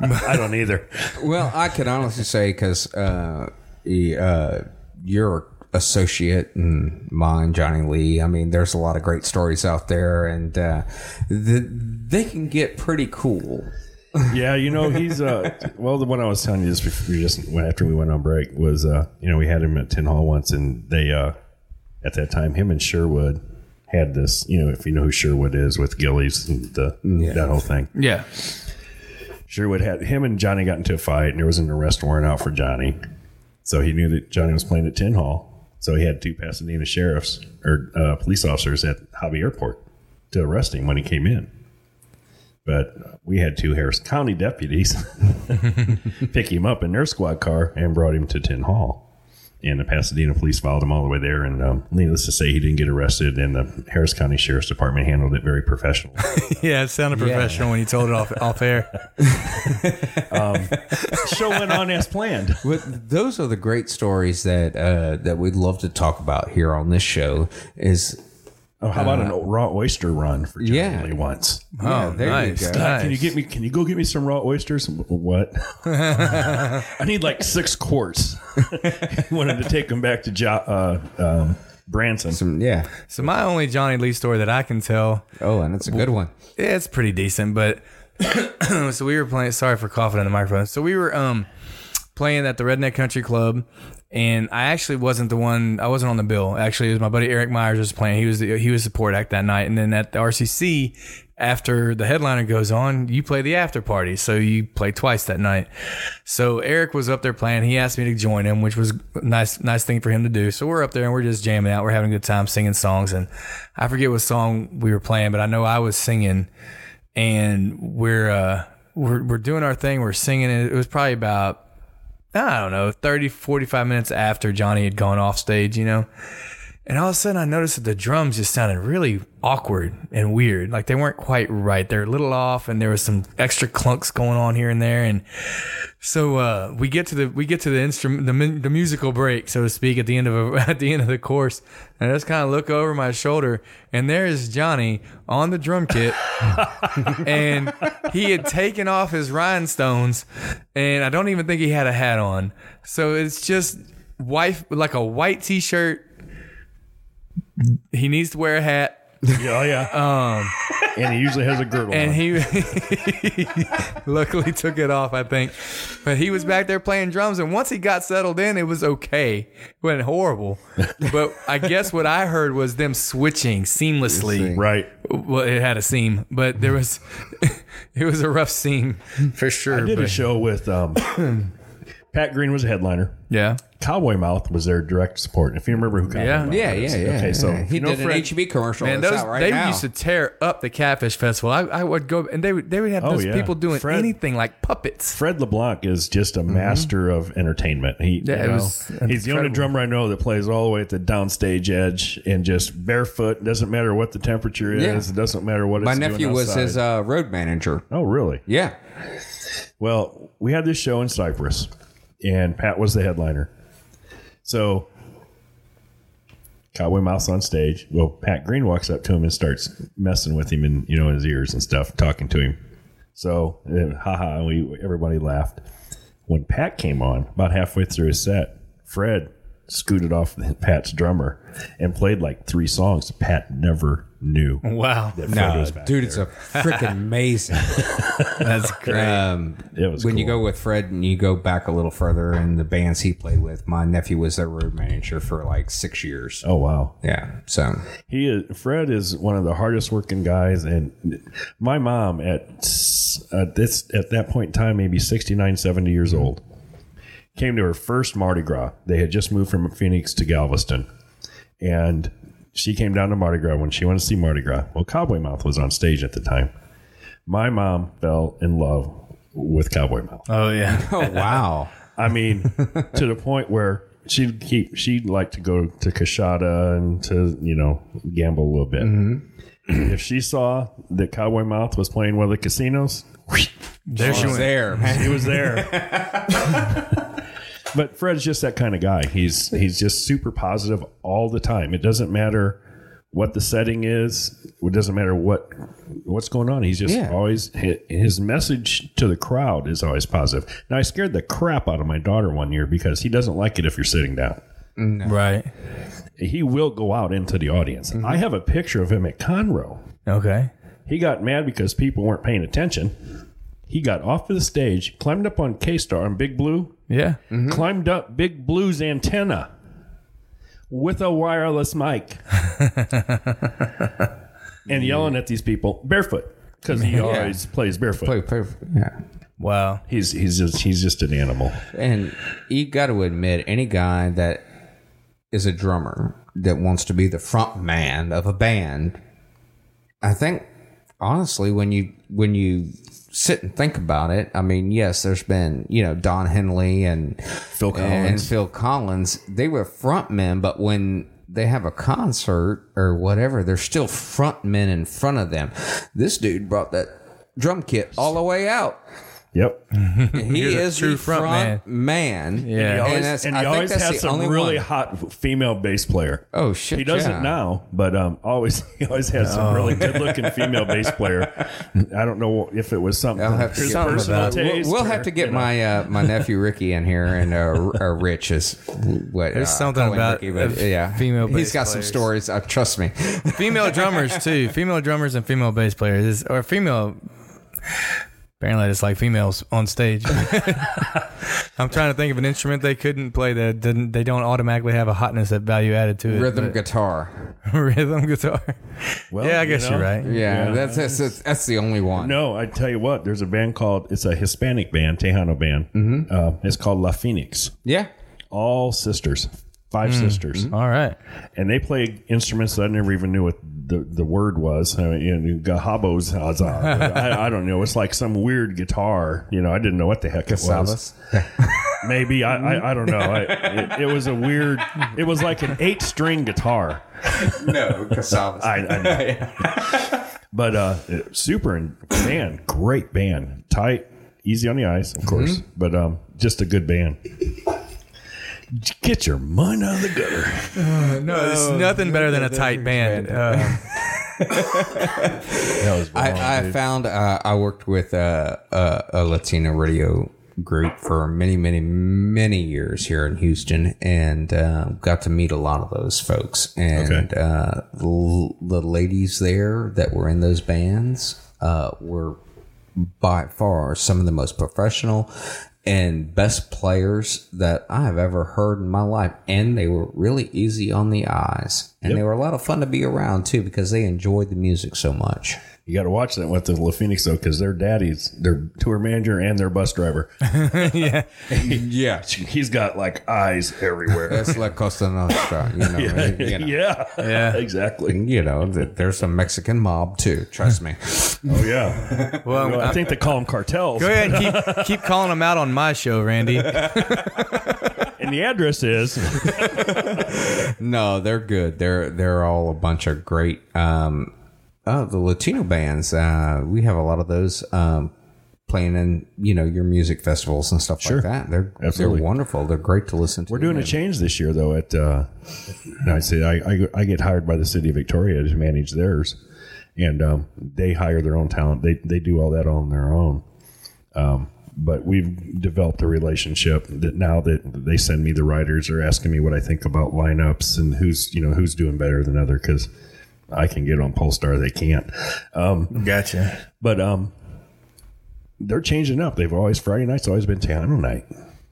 I don't either. Well, I can honestly say because uh, uh, your associate and mine, Johnny Lee. I mean, there's a lot of great stories out there, and uh, the, they can get pretty cool. Yeah, you know he's uh well the one I was telling you just before we just went after we went on break was uh you know we had him at Tin Hall once and they uh at that time him and Sherwood had this you know if you know who Sherwood is with Gilley's and the that whole thing. Yeah. Sherwood had him and Johnny got into a fight and there was an arrest warrant out for Johnny. So he knew that Johnny was playing at Tin Hall. So he had two Pasadena sheriffs or uh, police officers at Hobby Airport to arrest him when he came in but we had two Harris County deputies (laughs) pick him up in their squad car and brought him to Tin Hall. And the Pasadena police followed him all the way there. And um, needless to say, he didn't get arrested. And the Harris County Sheriff's Department handled it very professional. (laughs) yeah, it sounded professional when you told it off off air. (laughs) Show went on as planned. But those are the great stories that uh, that we'd love to talk about here on this show. Is Oh, how about an raw oyster run for Johnny yeah. Lee once? yeah, there nice. you go. Nice. Can you get me? Can you go get me some raw oysters? What? (laughs) I need like six quarts. (laughs) Wanted to take them back to jo- uh, um, Branson. Some- yeah. So my only Johnny Lee story that I can tell Oh, and it's a good one. Yeah, it's pretty decent, but (coughs) so we were playing. Sorry for coughing in the microphone. So we were um playing at the Redneck Country Club, and I actually wasn't the one. I wasn't on the bill. Actually, it was my buddy Eric Myers was playing. He was the, he was support act that night, and then at the RCC. After the headliner goes on, you play the after party. So you play twice that night. So Eric was up there playing. He asked me to join him, which was nice, nice thing for him to do. So we're up there and we're just jamming out. We're having a good time singing songs. And I forget what song we were playing, but I know I was singing and we're uh we're we're doing our thing we're singing it was probably about i don't know 30 45 minutes after johnny had gone off stage you know and all of a sudden i noticed that the drums just sounded really awkward and weird. Like they weren't quite right. They're a little off and there was some extra clunks going on here and there. And so uh, we get to the we get to the instrument the, the musical break so to speak at the end of a, (laughs) at the end of the course. And I just kind of look over my shoulder and there's Johnny on the drum kit. (laughs) And he had taken off his rhinestones and I don't even think he had a hat on. So it's just white like a white t-shirt he needs to wear a hat Yeah, oh, yeah. Um, and he usually has a girdle. and on. he (laughs) luckily took it off, I think. But he was back there playing drums, and once he got settled in, it was okay. It wasn't horrible. But I guess what I heard was them switching seamlessly. right. Well, it had a seam, but there was (laughs) it was a rough seam for sure. I did a show with um, (coughs) Pat Green was a headliner. yeah. Cowboy Mouth was their direct support. If you remember who Cowboy Yeah. Mouth Yeah, is. yeah, yeah. Okay, so yeah. (laughs) if he you know did Fred- an HB commercial. Man, that's those out right they now. used to tear up the Catfish Festival. I, I would go and they would they would have Oh, those yeah. people doing Fred- anything like puppets. Fred LeBlanc is just a master of entertainment. He, Mm-hmm. Yeah, you know, was he's the only drummer I know that plays all the way at the downstage edge and just barefoot. Doesn't matter what the temperature is. Yeah. It doesn't matter what My it's nephew doing was his uh, road manager. oh, really? Yeah. Well, we had this show in Cypress, and Pat was the headliner. So, Cowboy Mouth on stage. Well, Pat Green walks up to him and starts messing with him in you know his ears and stuff, talking to him. So, uh, haha, we everybody laughed. When Pat came on, about halfway through his set, Fred scooted off (laughs) Pat's drummer and played like three songs. Pat never knew Wow, that No, was back dude, there. it's a freaking amazing. (laughs) that's great. Um, It was when you cool. go with Fred and you go back a little further in the bands he played with, my nephew was their road manager for like six years. Oh wow, Yeah. So He is Fred is one of the hardest working guys, and my mom at at this at that point in time, maybe 69, 70 years old, came to her first Mardi Gras. They had just moved from Phoenix to Galveston, and she came down to Mardi Gras when she wanted to see Mardi Gras. Well, Cowboy Mouth was on stage at the time. My mom fell in love with Cowboy Mouth. oh yeah. (laughs) Oh wow. I mean, to the point where she'd keep she'd like to go to Coushatta and to you know gamble a little bit. Mm-hmm. (clears throat) If she saw that Cowboy Mouth was playing one of the casinos, There she She's went. there, man. he was there. (laughs) but Fred's just that kind of guy. He's he's just super positive all the time. It doesn't matter what the setting is. It doesn't matter what what's going on. He's just Yeah. always hi- his message to the crowd is always positive. Now I scared the crap out of my daughter one year because he doesn't like it if you're sitting down. Right. He will go out into the audience. Mm-hmm. I have a picture of him at Conroe. Okay. He got mad because people weren't paying attention. He got off of the stage, climbed up on K Star on Big Blue, Yeah. Mm-hmm. climbed up Big Blue's antenna with a wireless mic (laughs) and yelling at these people barefoot because he (laughs) always plays barefoot. Play- play- yeah. Wow. He's he's just he's just an animal. And you got to admit, any guy that is a drummer that wants to be the front man of a band, I think honestly, when you when you sit and think about it, I mean, yes, there's been you know Don Henley and Phil and Collins. Phil Collins. They were front men, but when they have a concert or whatever, they're still front men in front of them. This dude brought that drum kit all the way out. Yep. He He's a is true the front front man. Yeah. He And always, that's- and I he think always that's has the some only really one. hot female bass player. Oh shit! He doesn't yeah. now, but um, always (laughs) he always has some really good looking female bass player. I don't know if it was something I'll have to his get personal we'll, taste. we'll or, have to get my uh, my nephew Ricky in here and uh, uh, Rich is what There's uh, something call about Ricky, but, yeah female He's bass got some players. stories. Uh, trust me. female drummers too. Female drummers and female bass players is or female. Apparently, it's like females on stage. (laughs) I'm trying to think of an instrument they couldn't play that didn't. They don't automatically have a hotness that value added to it. Rhythm but- guitar. (laughs) rhythm guitar. Well, yeah, I you guess know, you're right. Yeah, Yeah. that's, that's that's that's the only one. No, I tell you what. There's a band called it's a Hispanic band, Tejano band. Mm-hmm. Uh, it's called La Phoenix. Yeah. All sisters, 5 sisters, All right. and they play instruments that I never even knew what the, the word was. I mean, you know, gahabos. (laughs) I, I don't know. It's like some weird guitar. You know, I didn't know what the heck it was. (laughs) Maybe I, I, I don't know. I, it, it was a weird. It was like an eight string guitar. (laughs) no, Casalvas. I, I know. but uh, super and band, great band, tight, easy on the ice, of course, but um, just a good band. Get your mind out of the gutter. No, there's nothing better than a tight band. Uh, (laughs) That was wrong, I, I found uh, I worked with uh, a, a Latino radio group for many, many, many years here in Houston, and uh, got to meet a lot of those folks. And Okay. uh, the, the ladies there that were in those bands uh, were by far some of the most professional and best players that I have ever heard in my life. And they were really easy on the eyes. And they were a lot of fun to be around too because they enjoyed the music so much. You got to watch that with the La Phoenix though, because their daddy's their tour manager and their bus driver. (laughs) yeah. Yeah. (laughs) He's got like eyes everywhere. That's La Costa Nostra, you know. (laughs) yeah, you know. yeah, Yeah. exactly. You know, there's some Mexican mob too. Trust me. Oh yeah. Well, Well, I think they call them cartels. go ahead keep keep calling them out on my show, Randy. And the address is No, they're good. They're they're all a bunch of great. Um, oh, the Latino bands. Uh, we have a lot of those um, playing in you know your music festivals and stuff Sure. like that. They're Absolutely. they're wonderful. They're great to listen to. We're doing a change this year, though. At uh, I say I, I I get hired by the city of Victoria to manage theirs, and um, they hire their own talent. They they do all that on their own. Um, but we've developed a relationship that now that they send me the riders, they're asking me what I think about lineups and who's you know who's doing better than other because I can get on Pollstar, they can't. Um, Gotcha. but um, they're changing up. They've always Friday night's always been Tejano night,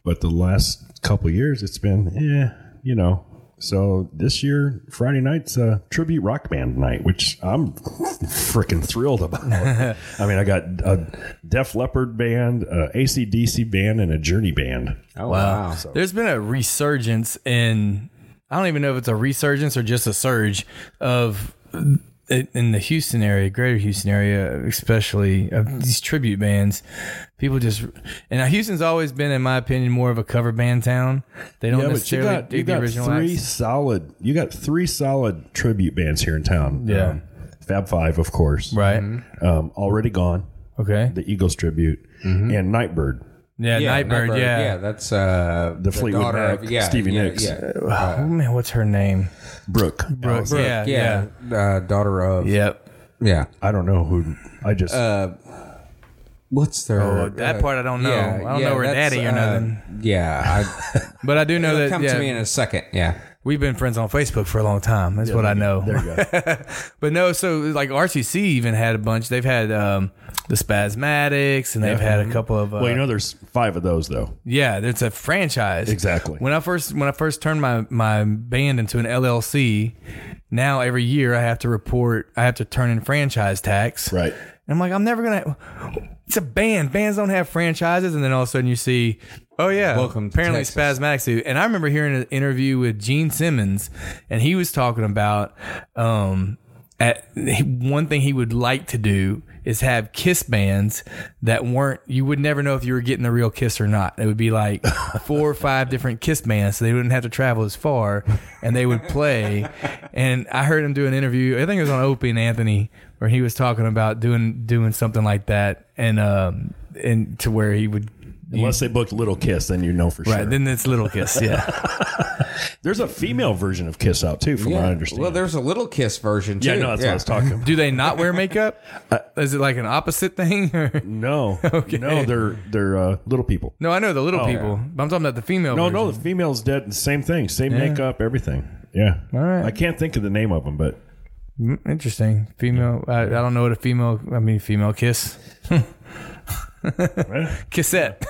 but the last couple years it's been yeah, you know. So this year Friday night's a tribute rock band night, which I'm (laughs) freaking thrilled about. (laughs) I mean, I got a Def Leppard band, a ACDC band, and a Journey band. Oh wow! so There's been a resurgence in I don't even know if it's a resurgence or just a surge of in the Houston area, greater Houston area, especially of these tribute bands. People just and Houston's always been, in my opinion, more of a cover band town. They don't Yeah, but you necessarily got, you the got original three acts. solid. You got three solid tribute bands here in town. Yeah. Um, Fab Five, of course. Right. Um, already gone. Okay. The Eagles tribute and Nightbird. Yeah, Nightbird. Yeah. yeah, that's uh, The Fleetwood daughter Mac, Stevie yeah, Nicks. Yeah, oh man, what's her name? Brooke. Brooke. Yeah, yeah, yeah. Uh, daughter of Yep. yeah. I don't know who. I just. What's their? Oh, that part I don't know. I don't know her that's, daddy or uh, nothing. Yeah, I, (laughs) But I do know it'll that come yeah, to me in a second. Yeah, we've been friends on Facebook for a long time. That's what I know. there you go. (laughs) But no, so like RCC even had a bunch. They've had um, the Spazmatics, and they've had a couple of. Uh, well, you know, there's five of those though. yeah, it's a franchise. Exactly. When I first when I first turned my my band into an LLC, now every year I have to report. I have to turn in franchise tax. Right. And I'm like, I'm never gonna. It's a band. Bands don't have franchises, and then all of a sudden you see, oh yeah, Welcome to apparently Texas. Spazmatics do. And I remember hearing an interview with Gene Simmons, and he was talking about um, at one thing he would like to do is have kiss bands that weren't you would never know if you were getting the real kiss or not. It would be like (laughs) four or five different kiss bands, so they wouldn't have to travel as far, and they would play. And I heard him do an interview. I think it was on Opie and Anthony, where he was talking about doing doing something like that, and um and to where he would. Unless they booked Little Kiss, then you know for Right, sure. Right, then it's Little Kiss, yeah. (laughs) There's a female version of Kiss out too, from what I understand. Well, there's a little Kiss version too. yeah, no, that's what I was talking about. Do they not wear makeup? (laughs) Is it like an opposite thing? or- No, (laughs) Okay. no, they're they're uh, little people. No, I know the little Oh. people, but I'm talking about the female. No, version. no, the female's dead. Same thing, same Yeah. makeup, everything. Yeah. All right. I can't think of the name of them, but Mm, interesting. Female. I, I don't know what a female. I mean, female kiss. (laughs) Kissette.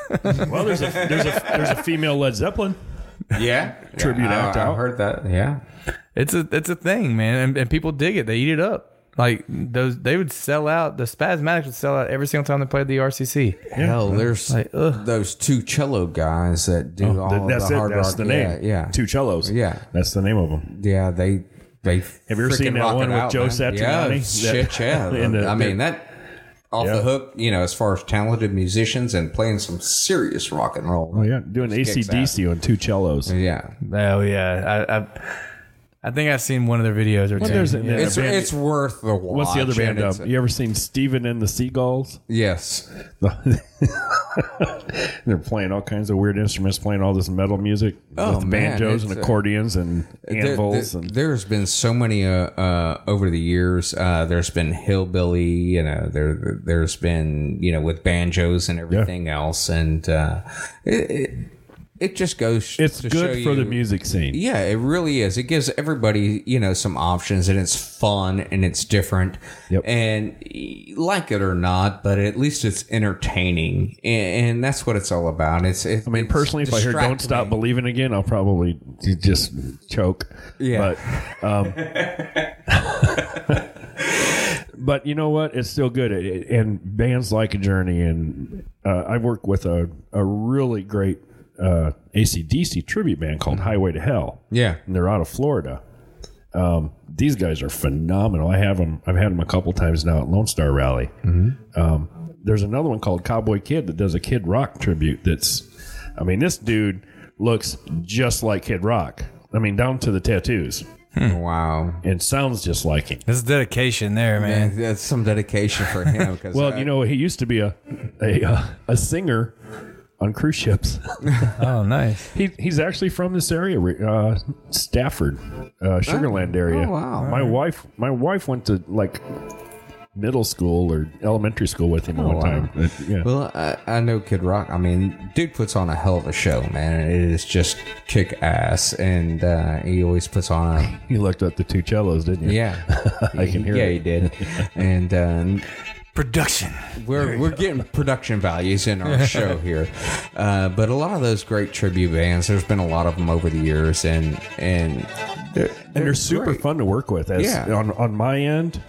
(laughs) well, there's a there's a there's a female Led Zeppelin. Yeah, Tribute yeah, act I, I heard that. Yeah, it's a it's a thing, man, and, and people dig it. They eat it up. Like those, they would sell out. The Spazmatics would sell out every single time they played the RCC. hell, there's Like, those two cello guys that do oh, all Th- of that's the it. hard That's rock. the name. Yeah, yeah, Two cellos. Yeah. That's the name of them. yeah. They they. Have you ever seen that one with out, Joe man. Satriani? Yeah, That- shit, (laughs) yeah. in the- I mean that off Yeah. the hook. You know, as far as talented musicians and playing some serious rock and roll. Oh yeah, doing ACDC on two cellos. Yeah, Oh yeah, I, I I think I've seen one of their videos or two. there's a- Yeah. Yeah, it's it's worth the watch. What's the other band? and Uh, it's- you ever seen Steven and the Seagulls? Yes. (laughs) They're playing all kinds of weird instruments, playing all this metal music Oh, with man, banjos and uh, accordions and anvils. there, and there's been so many uh, uh, over the years. Uh, there's been hillbilly, you know. There, there's been you know with banjos and everything else, and uh, it, it it just goes. it's to good for the music scene. Yeah, it really is. It gives everybody, you know, some options and it's fun and it's different. Yep. And like it or not, but at least it's entertaining. And, and that's what it's all about. It's, it, I mean, personally, if I hear "Don't Stop Believing" again, I'll probably just choke. Yeah. But, um, (laughs) but you know what? It's still good. It- it- and bands like Journey, and uh, I work with a, a really great uh, ACDC tribute band called Highway to Hell. Yeah. and they're out of Florida. Um, these guys are phenomenal. I have them. I've had them a couple times now at Lone Star Rally. Um, there's another one called Cowboy Kid that does a Kid Rock tribute. That's, I mean, this dude looks just like Kid Rock. I mean, down to the tattoos, Wow. and sounds just like him. This is dedication there, man. Man, that's some dedication for him. Cause (laughs) Well, I- you know, he used to be a a uh, a singer on cruise ships. (laughs) Oh, nice. he he's actually from this area, uh, Stafford, uh, Sugarland area. Oh, wow. My wife, my wife went to like middle school or elementary school with him at one wow. time. Uh, yeah. Well, I, I know Kid Rock. I mean, dude puts on a hell of a show, man. It is just kick ass, and uh, he always puts on a you looked at the two cellos, didn't you? yeah. (laughs) I can hear Yeah, it. he did, (laughs) and um, Production. we're we're getting production values in our (laughs) show here. Uh, but a lot of those great tribute bands, there's been a lot of them over the years, and and they're, and they're super great. fun to work with. As Yeah. on on my end,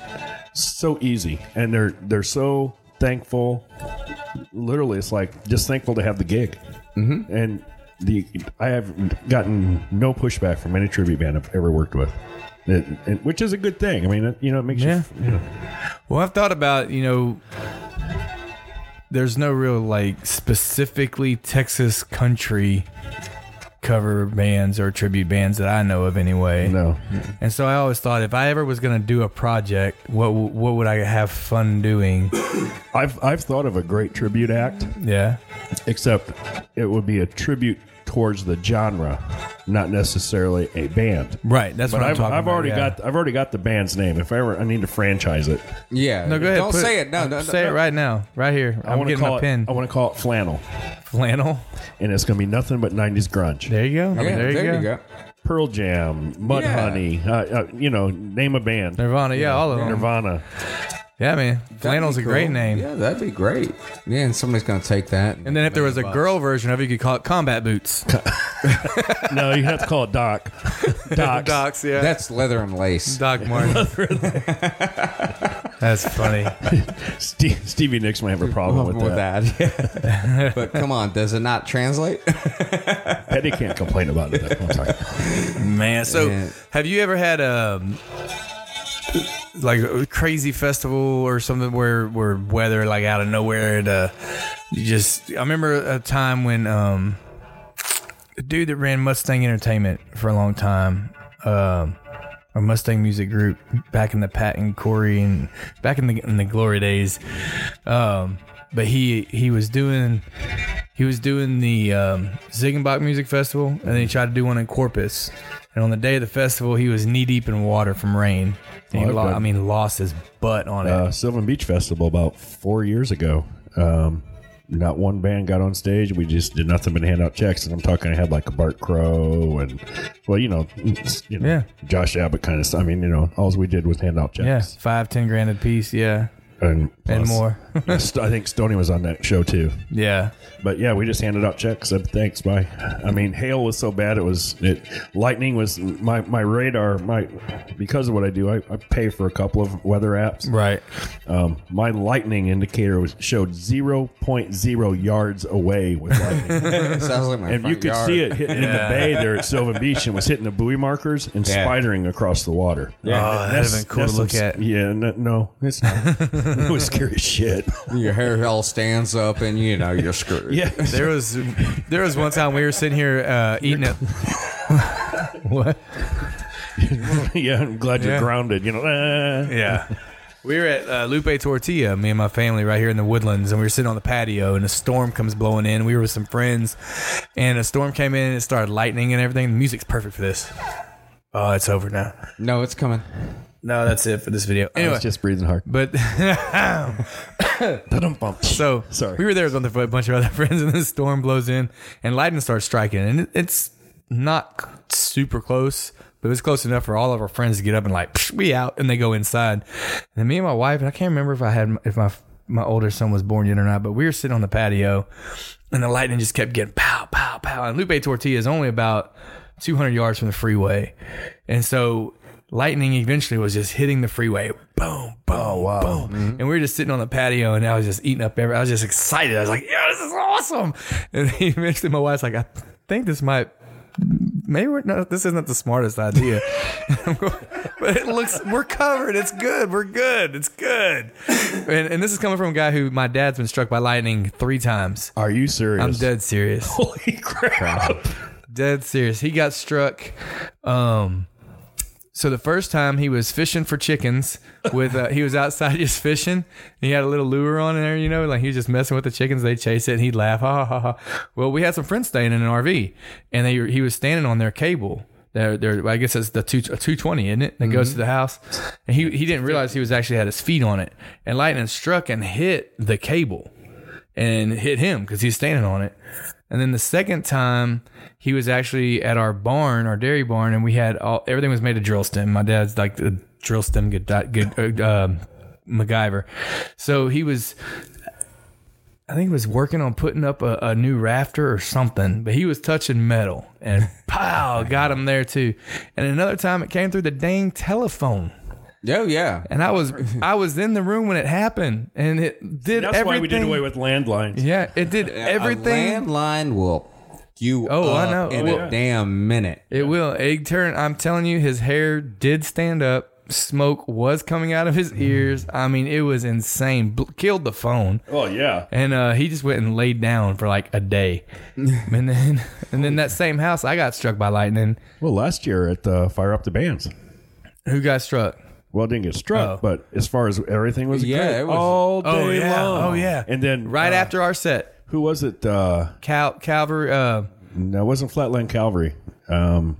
so easy, and they're they're so thankful. Literally, it's like just thankful to have the gig, mm-hmm. and the I have gotten no pushback from any tribute band I've ever worked with, It- it- which is a good thing. I mean, it, you know, it makes Yeah. you, you know, Well, I've thought about, you know, there's no real like specifically Texas country cover bands or tribute bands that I know of anyway. no, And so I always thought if I ever was going to do a project, what what would I have fun doing? I've I've thought of a great tribute act, Yeah. except it would be a tribute towards the genre, not necessarily a band. Right. That's But what I'm I've, talking I've about, already yeah. got I've already got the band's name. If I ever I need to franchise it, yeah. No, go ahead. Don't put say it. No, no, no say no. it right now, right here. I I'm want to getting call my it. pen. I want to call it flannel, Flannel. and it's going to be nothing but '90s grunge. There you go. Yeah, there, you, go. Pearl Jam, Mudhoney, Yeah. Honey, uh, uh, you know, name a band. Nirvana. Yeah, all of them. Nirvana. Yeah, man. Flannel's be a great name. Yeah, that'd be great. Yeah, and somebody's gonna take that. And then if there was a girl version of it, you could call it Combat Boots. (laughs) No, you have to call it Doc. (laughs) Doc. Docs, yeah. that's leather and lace. Doc (laughs) Martin. That's funny. Steve, Stevie Nicks might have a problem with, with that. that. but come on, does it not translate? Petty can't complain about it. I'm sorry. Man, so Yeah. have you ever had um like a crazy festival or something where where weather like out of nowhere to just I remember a time when um dude that ran Mustang Entertainment for a long time um or Mustang Music Group back in the Pat and Cory and back in the in the glory days um but he he was doing he was doing the um, Ziegenbock Music Festival, and then he tried to do one in Corpus. And on the day of the festival, he was knee deep in water from rain. And he Oh, lo- I mean, lost his butt on it. uh, Sylvan Beach Festival about four years ago. Um, not one band got on stage. We just did nothing but hand out checks, and I'm talking. I had like a Bart Crow and, well, you know, you know, Yeah. Josh Abbott kind of stuff. I mean, you know, all we did was hand out checks. yeah, five, ten grand a piece. Yeah, and and more. (laughs) I think Stoney was on that show too. yeah, But yeah, we just handed out checks. Said thanks. Bye. I mean, hail was so bad. It was it. Lightning was my my radar. My because of what I do, I, I pay for a couple of weather apps. right. Um, my lightning indicator was showed zero point zero yards away with (laughs) lightning, Sounds like my and you could yard. see it hitting in the bay there at Sylvan Beach, and was hitting the buoy markers and Yeah. spidering across the water. Yeah. Oh, that'd have been cool to look some- at. Yeah, no, no it's not. (laughs) (laughs) it was scary as shit. Your hair all stands up, and you know you're screwed. Yeah, (laughs) There was there was one time we were sitting here uh, eating it. (laughs) what? yeah. I'm glad you're Yeah. grounded. You know. ah. Yeah. We were at uh, Lupe Tortilla, me and my family, right here in the woodlands, and we were sitting on the patio, and a storm comes blowing in. We were with some friends, and a storm came in, and it started lightning and everything. The music's perfect for this. Oh, it's over now. No, it's coming. No, that's it for this video. I Anyway, was just breathing hard. but (laughs) so Sorry. we were there with a bunch of other (laughs) friends, and the storm blows in, and lightning starts striking, and it's not super close. But it was close enough for all of our friends to get up and like Psh, we out, and they go inside. And me and my wife, and I can't remember if I had if my my older son was born yet or not, but we were sitting on the patio, and the lightning just kept getting pow pow pow. And Lupe Tortilla is only about 200 yards from the freeway, and so lightning eventually was just hitting the freeway. Boom, boom, boom. And we were just sitting on the patio, and I was just eating up every. I was just excited. I was like, "Yeah, this is awesome!" And (laughs) eventually, my wife's like, "I think this might." Maybe we're not, this isn't the smartest idea, (laughs) but it looks we're covered. It's good. We're good. It's good. And, and this is coming from a guy who my dad's been struck by lightning three times. Are you serious? I'm dead serious. Holy crap! Dead serious. He got struck. Um, so the first time he was fishing for chickens with, uh, he was outside (laughs) just fishing. And he had a little lure on there, you know, like he was just messing with the chickens. They chase it and he'd laugh. Ha ha ha. Well, we had some friends staying in an RV and they, he was standing on their cable. Their, their, I guess it's the two, a 220, isn't it? That goes to the house. And he, he didn't realize he was actually had his feet on it. And lightning struck and hit the cable and hit him because he's standing on it. And then the second time, he was actually at our barn, our dairy barn, and we had all everything was made of drill stem. My dad's like the drill stem good, good uh, um, MacGyver. So he was, I think he was working on putting up a, a new rafter or something, but he was touching metal and (laughs) pow, got him there too. And another time, it came through the dang telephone. Oh yeah. And I was I was in the room when it happened, and it did everything. That's everything. why we did away with landlines. Yeah, it did (laughs) everything. A landline will you Oh, I know. in Well- a damn minute. It will. Egg turn. I'm telling you, his hair did stand up. Smoke was coming out of his ears. I mean, it was insane. Bl- killed the phone, Oh yeah. and uh, he just went and laid down for like a day. (laughs) and then, and then that same house, I got struck by lightning. Well, last year at the Fire Up the Bands. Who got struck? Well, it didn't get struck, Oh. but as far as everything was Yeah, great it was- all day Oh yeah. long. Oh yeah. And then right uh, after our set, who was it? Uh, Cal Calvary. Uh, no, it wasn't Flatland Calvary. Um,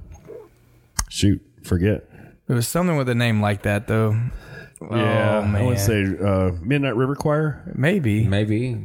shoot, forget. it was something with a name like that though. yeah, oh, man. I would say uh, Midnight River Choir. maybe. Maybe.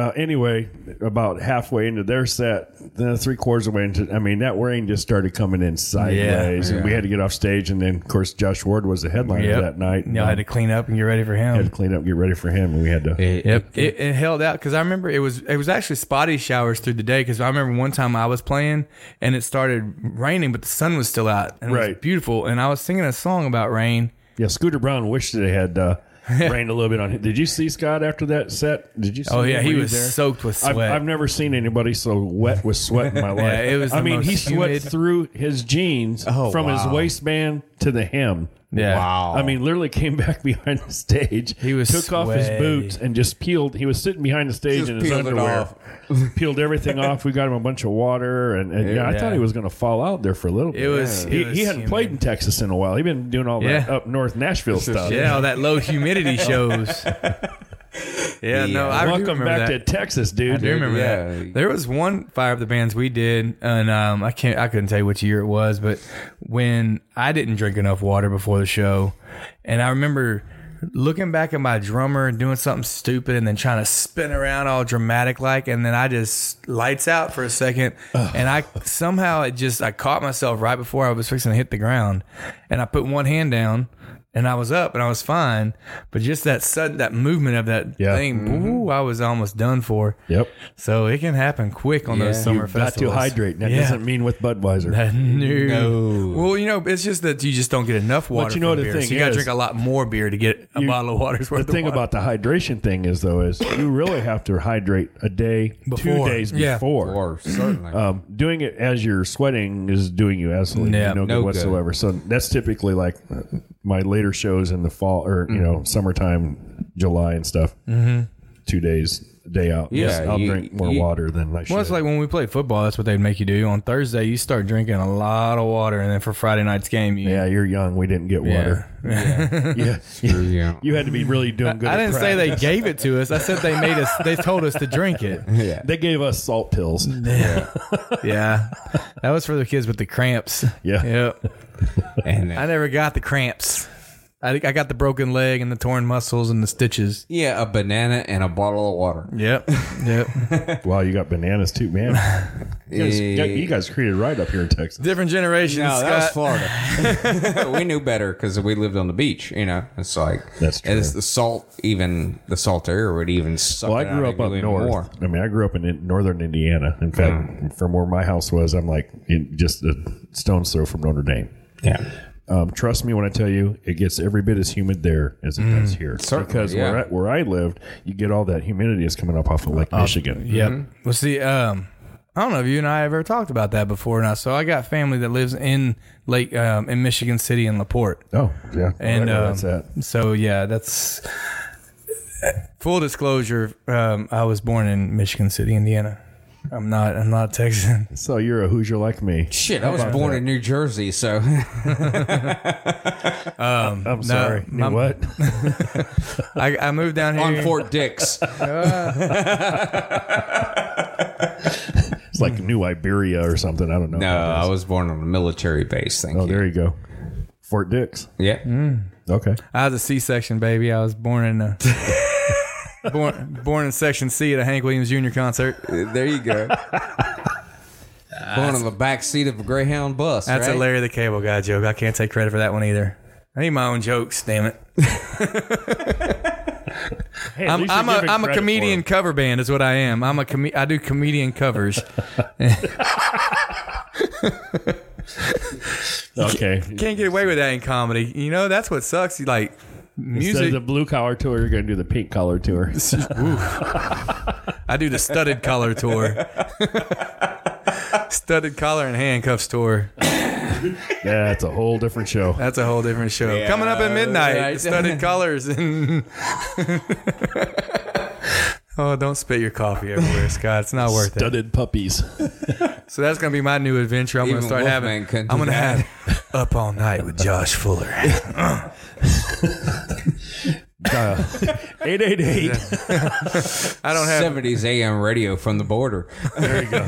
Uh, anyway, about halfway into their set, then three quarters away into, I mean, that rain just started coming in sideways, and we had to get off stage. And then, of course, Josh Ward was the headliner Yep. that night. Y'all had to clean up and get ready for him. had to clean up, get ready for him, and we had to. Yep, it, it held out because I remember it was it was actually spotty showers through the day because I remember one time I was playing and it started raining but the sun was still out and it was beautiful and I was singing a song about rain. Yeah, Scooter Brown wished they had uh, (laughs) rained a little bit on him. Did you see Scott after that set? Did you? see Oh yeah, he was there? soaked with I've, sweat. I've never seen anybody so wet with sweat in my (laughs) life. it was I mean, he sweat humid- through his jeans Oh, from his waistband to the hem. Yeah. Wow. I mean, literally came back (laughs) behind the stage. He was took off his sweaty. boots and just peeled. He was sitting behind the stage Just in his peeled it underwear. off. (laughs) peeled everything off. We got him a bunch of water, and, and yeah, I thought he was going to fall out there for a little bit. It was- He, it was he hadn't humid. played in Texas in a while. He'd been doing all that Yeah. up north Nashville stuff. Yeah, all that low humidity (laughs) shows. Yeah, no, I do Welcome remember back that. to Texas, dude. I do remember Yeah. that. There was one fire up the bands we did, and um, I can't, I couldn't tell you which year it was, but when I didn't drink enough water before the show, and I remember looking back at my drummer and doing something stupid, and then trying to spin around all dramatic like, and then I just lights out for a second, and I somehow it just I caught myself right before I was fixing to hit the ground, and I put one hand down. And I was up and I was fine, but just that sudden that movement of that Yeah. thing, ooh, I was almost done for. Yep. So it can happen quick on those Yeah. summer You've got to hydrate. That Yeah. doesn't mean with Budweiser. no. Well, you know, it's just that you just don't get enough water. you know from the beer. thing So you got to drink a lot more beer to get a You- bottle of water's worth the thing of water. about the hydration thing is though is you really have to hydrate a day, Before. two days Yeah. before. Or certainly. Um, doing it as you're sweating is doing you absolutely Yeah, no, no good good. whatsoever. So that's typically like uh, my later shows in the fall or you Mm-hmm. know summertime, July and stuff. Mm-hmm. Two days, a day out. Yeah, Yes, I'll you- drink more you- water than I should. well, it's like when we play football. That's what they'd make you do. On Thursday, you start drinking a lot of water, and then for Friday night's game, you, yeah, you're young. We didn't get water. Yeah, (laughs) you, yeah. (laughs) you had to be really doing good. I at didn't say they gave it to us. I said they made us. They told us to drink it. (laughs) yeah. They gave us salt pills. Yeah, that was for the kids with the cramps. Yeah. Yep. And (laughs) I never got the cramps. I, I got the broken leg and the torn muscles and the stitches. yeah, a banana and a bottle of water. Yep. Yep. (laughs) Wow, you got bananas too, man. You guys, Yeah. you guys treated right up here in Texas. Different generations. No, that was Scott. Florida. (laughs) we knew better because we lived on the beach. You know, it's like That's true. It's the salt, even the salt air would even suck. Well, I it grew out up up even north. more. I mean, I grew up in, in northern Indiana. In fact, mm. from where my house was, I'm like in just a stone's throw from Notre Dame. Yeah, Um, trust me when I tell you, it gets every bit as humid there as it does here. Certainly, because yeah. where, I, where I lived, you get all that humidity is coming up off of Lake Michigan. Yep. Well, see, um, I don't know if you and I have ever talked about that before. Now, so I got family that lives in Lake, um, in Michigan City and Laporte, Oh, yeah. and I know um, that's that. so yeah, that's full disclosure. Um, I was born in Michigan City, Indiana. I'm not. I'm not Texan. (laughs) So you're a Hoosier like me. shit. I was about born that? in New Jersey, so (laughs) um, I'm sorry. my- Knew what? (laughs) I, I moved down here. on Fort Dix. It's like New Iberia or something. I don't know. No, I was born on a military base. Thank Oh, you. there you go. Fort Dix. Yeah, Okay. I was a C-section baby. I was born in a, born born in Section C at a Hank Williams Jr. concert. Uh, there you go. (laughs) born on the back seat of a Greyhound bus. That's right? a Larry the Cable Guy joke. I can't take credit for that one either. I need my own jokes. Damn it. (laughs) Hey, at I'm, least you're I'm a giving I'm a credit for comedian it. cover band is what I am. I'm a com- I do comedian covers. (laughs) Okay. Can't get away with that in comedy. You know that's what sucks. You Like Instead music. of the blue collar tour, you're going to do the pink collar tour. (laughs) I do the studded collar tour. (laughs) studded collar and handcuffs tour. That's a whole different show. That's a whole different show. Coming up at midnight. right. studded (laughs) collars and. Oh, don't spit your coffee everywhere, Scott. It's not worth it. Studded puppies. So that's gonna be my new adventure. I'm Even gonna start Wolfman having. couldn't I'm gonna that. have up all night with Josh Fuller. Uh, 888. I don't have. 70s AM radio from the border. There you go.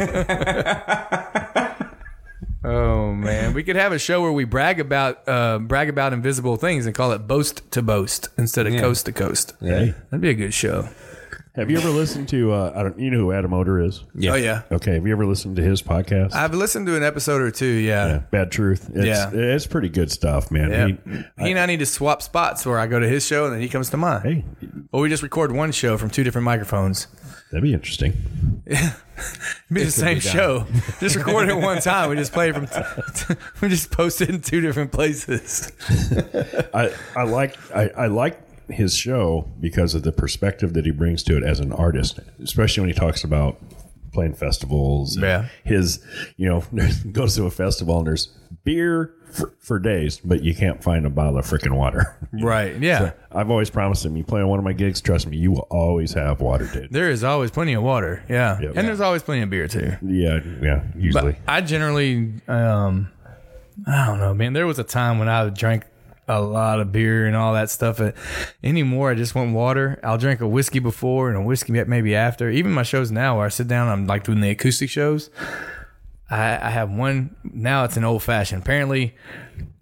Oh man, we could have a show where we brag about uh, brag about invisible things and call it boast to boast instead of coast to coast. Hey, That'd be a good show. Have you ever listened to, uh, I don't, you know who Adam Odor is? Yeah. Oh yeah, Okay. Have you ever listened to his podcast? I've listened to an episode or two. Yeah. Yeah, Bad Truth. It's, Yeah. It's pretty good stuff, man. Yeah. He- He, and I need to swap spots where I go to his show and then he comes to mine. hey, Or we just record one show from two different microphones. that'd be interesting. Yeah. (laughs) It'd be the same show. Just record it one time. We just play it from. (laughs) we just post it in two different places. (laughs) I, I like I, I like his show because of the perspective that he brings to it as an artist, especially when he talks about playing festivals. Yeah. His, you know, (laughs) goes to a festival and there's beer, for, for days, but you can't find a bottle of freaking water. (laughs) Right. Yeah. I've always promised him, you play on one of my gigs, trust me, you will always have water, dude. there is always plenty of water. Yeah. Yep. and there's always plenty of beer too. Yeah, yeah, usually. But I generally, um, I don't know, man. There was a time when I drank a lot of beer and all that stuff. Uh, anymore, I just want water. I'll drink a whiskey before and a whiskey maybe after. Even my shows now, where I sit down, I'm like doing the acoustic shows. I, I have one now. It's an old fashioned. Apparently,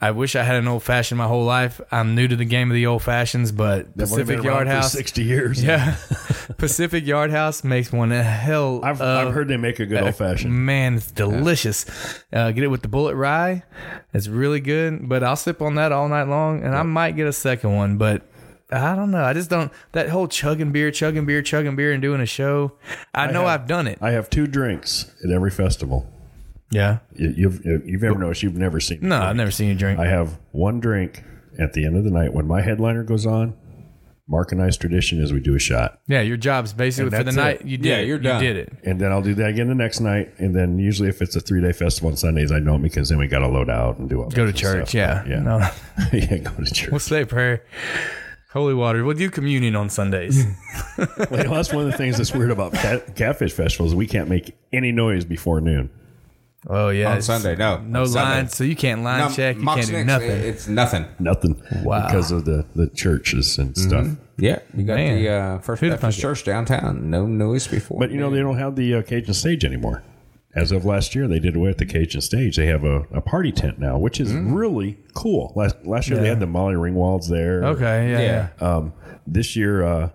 I wish I had an old fashioned my whole life. I'm new to the game of the old fashions, but They've only been Pacific around Yard for House, 60 years. yeah, (laughs) Pacific Yard House makes one a hell. I've, of I've heard they make a good old fashioned. Man, it's delicious. Uh, get it with the Bulleit rye. It's really good. But I'll sip on that all night long, and I might get a second one. But I don't know. I just don't. That whole chugging beer, chugging beer, chugging beer, and doing a show. I, know have- I've done it. I have two drinks at every festival. Yeah. You- You've you've ever noticed you've never seen. No, drink. I've never seen you drink. I have one drink at the end of the night when my headliner goes on. Mark and I's tradition is we do a shot, yeah, your job's basically And for the that's night. it. You did. Yeah, it. you're done. You did it. and then I'll do that again the next night. And then usually if it's a three day festival on Sundays, I don't because then we got to load out and do all Go that to stuff. church. Yeah. yeah, No. (laughs) yeah. Go to church. We'll say a prayer. Holy water. We'll do communion on Sundays. (laughs) Well, that's one of the things that's weird about cat, catfish festivals. We can't make any noise before noon. Oh yeah. On Sunday, no. No On Sunday. line, so you can't line No, check. You Mox can't do nothing. It's nothing. Nothing. Wow. Because of the, the churches and stuff. Yeah, you got Man. the uh, First Who'd Baptist Church downtown. No noise before. But you know, they don't have the uh, Cajun stage anymore. As of last year, they did away with the Cajun stage. They have a, a party tent now, which is really cool. Last last year they had the Molly Ringwalds there. okay. Yeah. Yeah. yeah. Um, this year uh,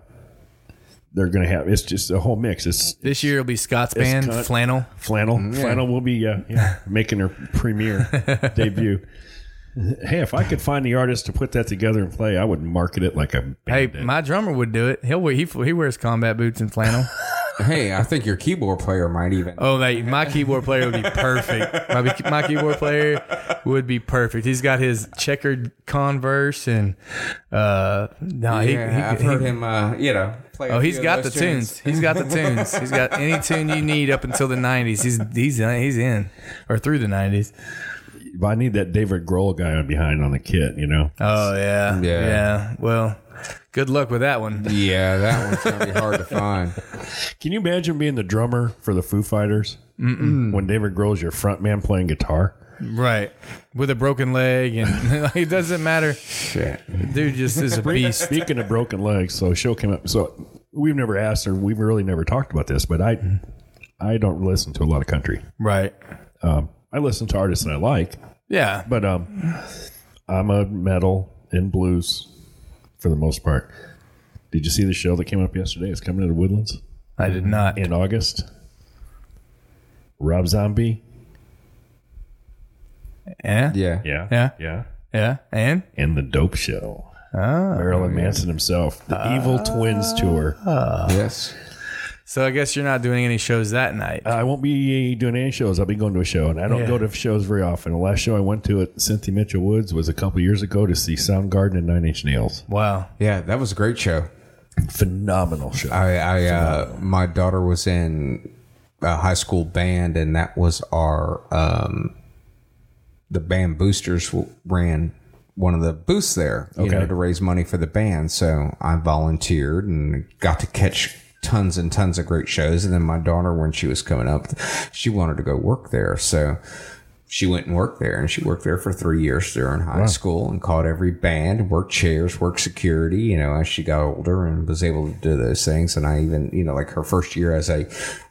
they're going to have it's just a whole mix. It's This year it'll be Scott's band, cut. Flannel. flannel. Flannel will be uh, yeah, (laughs) making their premiere (laughs) debut. Hey, if I could find the artist to put that together and play, I would market it like a Hey, did. my drummer would do it. He'll he he wears combat boots and flannel. (laughs) hey, I think your keyboard player might even. Oh, mate, my keyboard player would be perfect. My, my keyboard player would be perfect. He's got his checkered Converse and uh no, he, yeah, he- I've he- heard him. Uh, you know, play. a Oh, few he's of got the those tunes. (laughs) He's got the tunes. He's got any tune you need up until the '90s. He's he's he's in or through the '90s. But I need that David Grohl guy behind on the kit. You know, Oh yeah, Yeah. yeah. Well, good luck with that one. Yeah, that one's gonna be hard to find. (laughs) can you imagine being the drummer for the Foo Fighters when David Grohl's your front man playing guitar? Right, with a broken leg, and (laughs) it doesn't matter. Shit. Dude just is a beast. Speaking of broken legs, so show came up. So we've never asked her. We've really never talked about this, but I, I don't listen to a lot of country. Right. Um, I listen to artists that I like, Yeah. but um, I'm a metal and blues for the most part. Did you see the show that came up yesterday? It's coming to the Woodlands I did not. in August. Rob Zombie, Yeah. Yeah. yeah, Yeah. yeah, Yeah. And and the Dope Show. oh. Marilyn Manson himself, the Evil Twins tour. Yes. So I guess you're not doing any shows that night. I won't be doing any shows. I'll be going to a show, and I don't Yeah. go to shows very often. The last show I went to at Cynthia Mitchell Woods was a couple years ago to see Soundgarden and Nine Inch Nails. Wow. Yeah, that was a great show. Phenomenal show. I, I uh, my daughter was in a high school band, and that was our um, the band boosters ran one of the booths there, you Okay. know, to raise money for the band. So I volunteered and got to catch tons and tons of great shows. And then my daughter, when she was coming up, she wanted to go work there, so. She went and worked there, and she worked there for three years during high school, and caught every band, worked chairs, worked security. You know, as she got older, and was able to do those things. And I even, you know, like her first year as a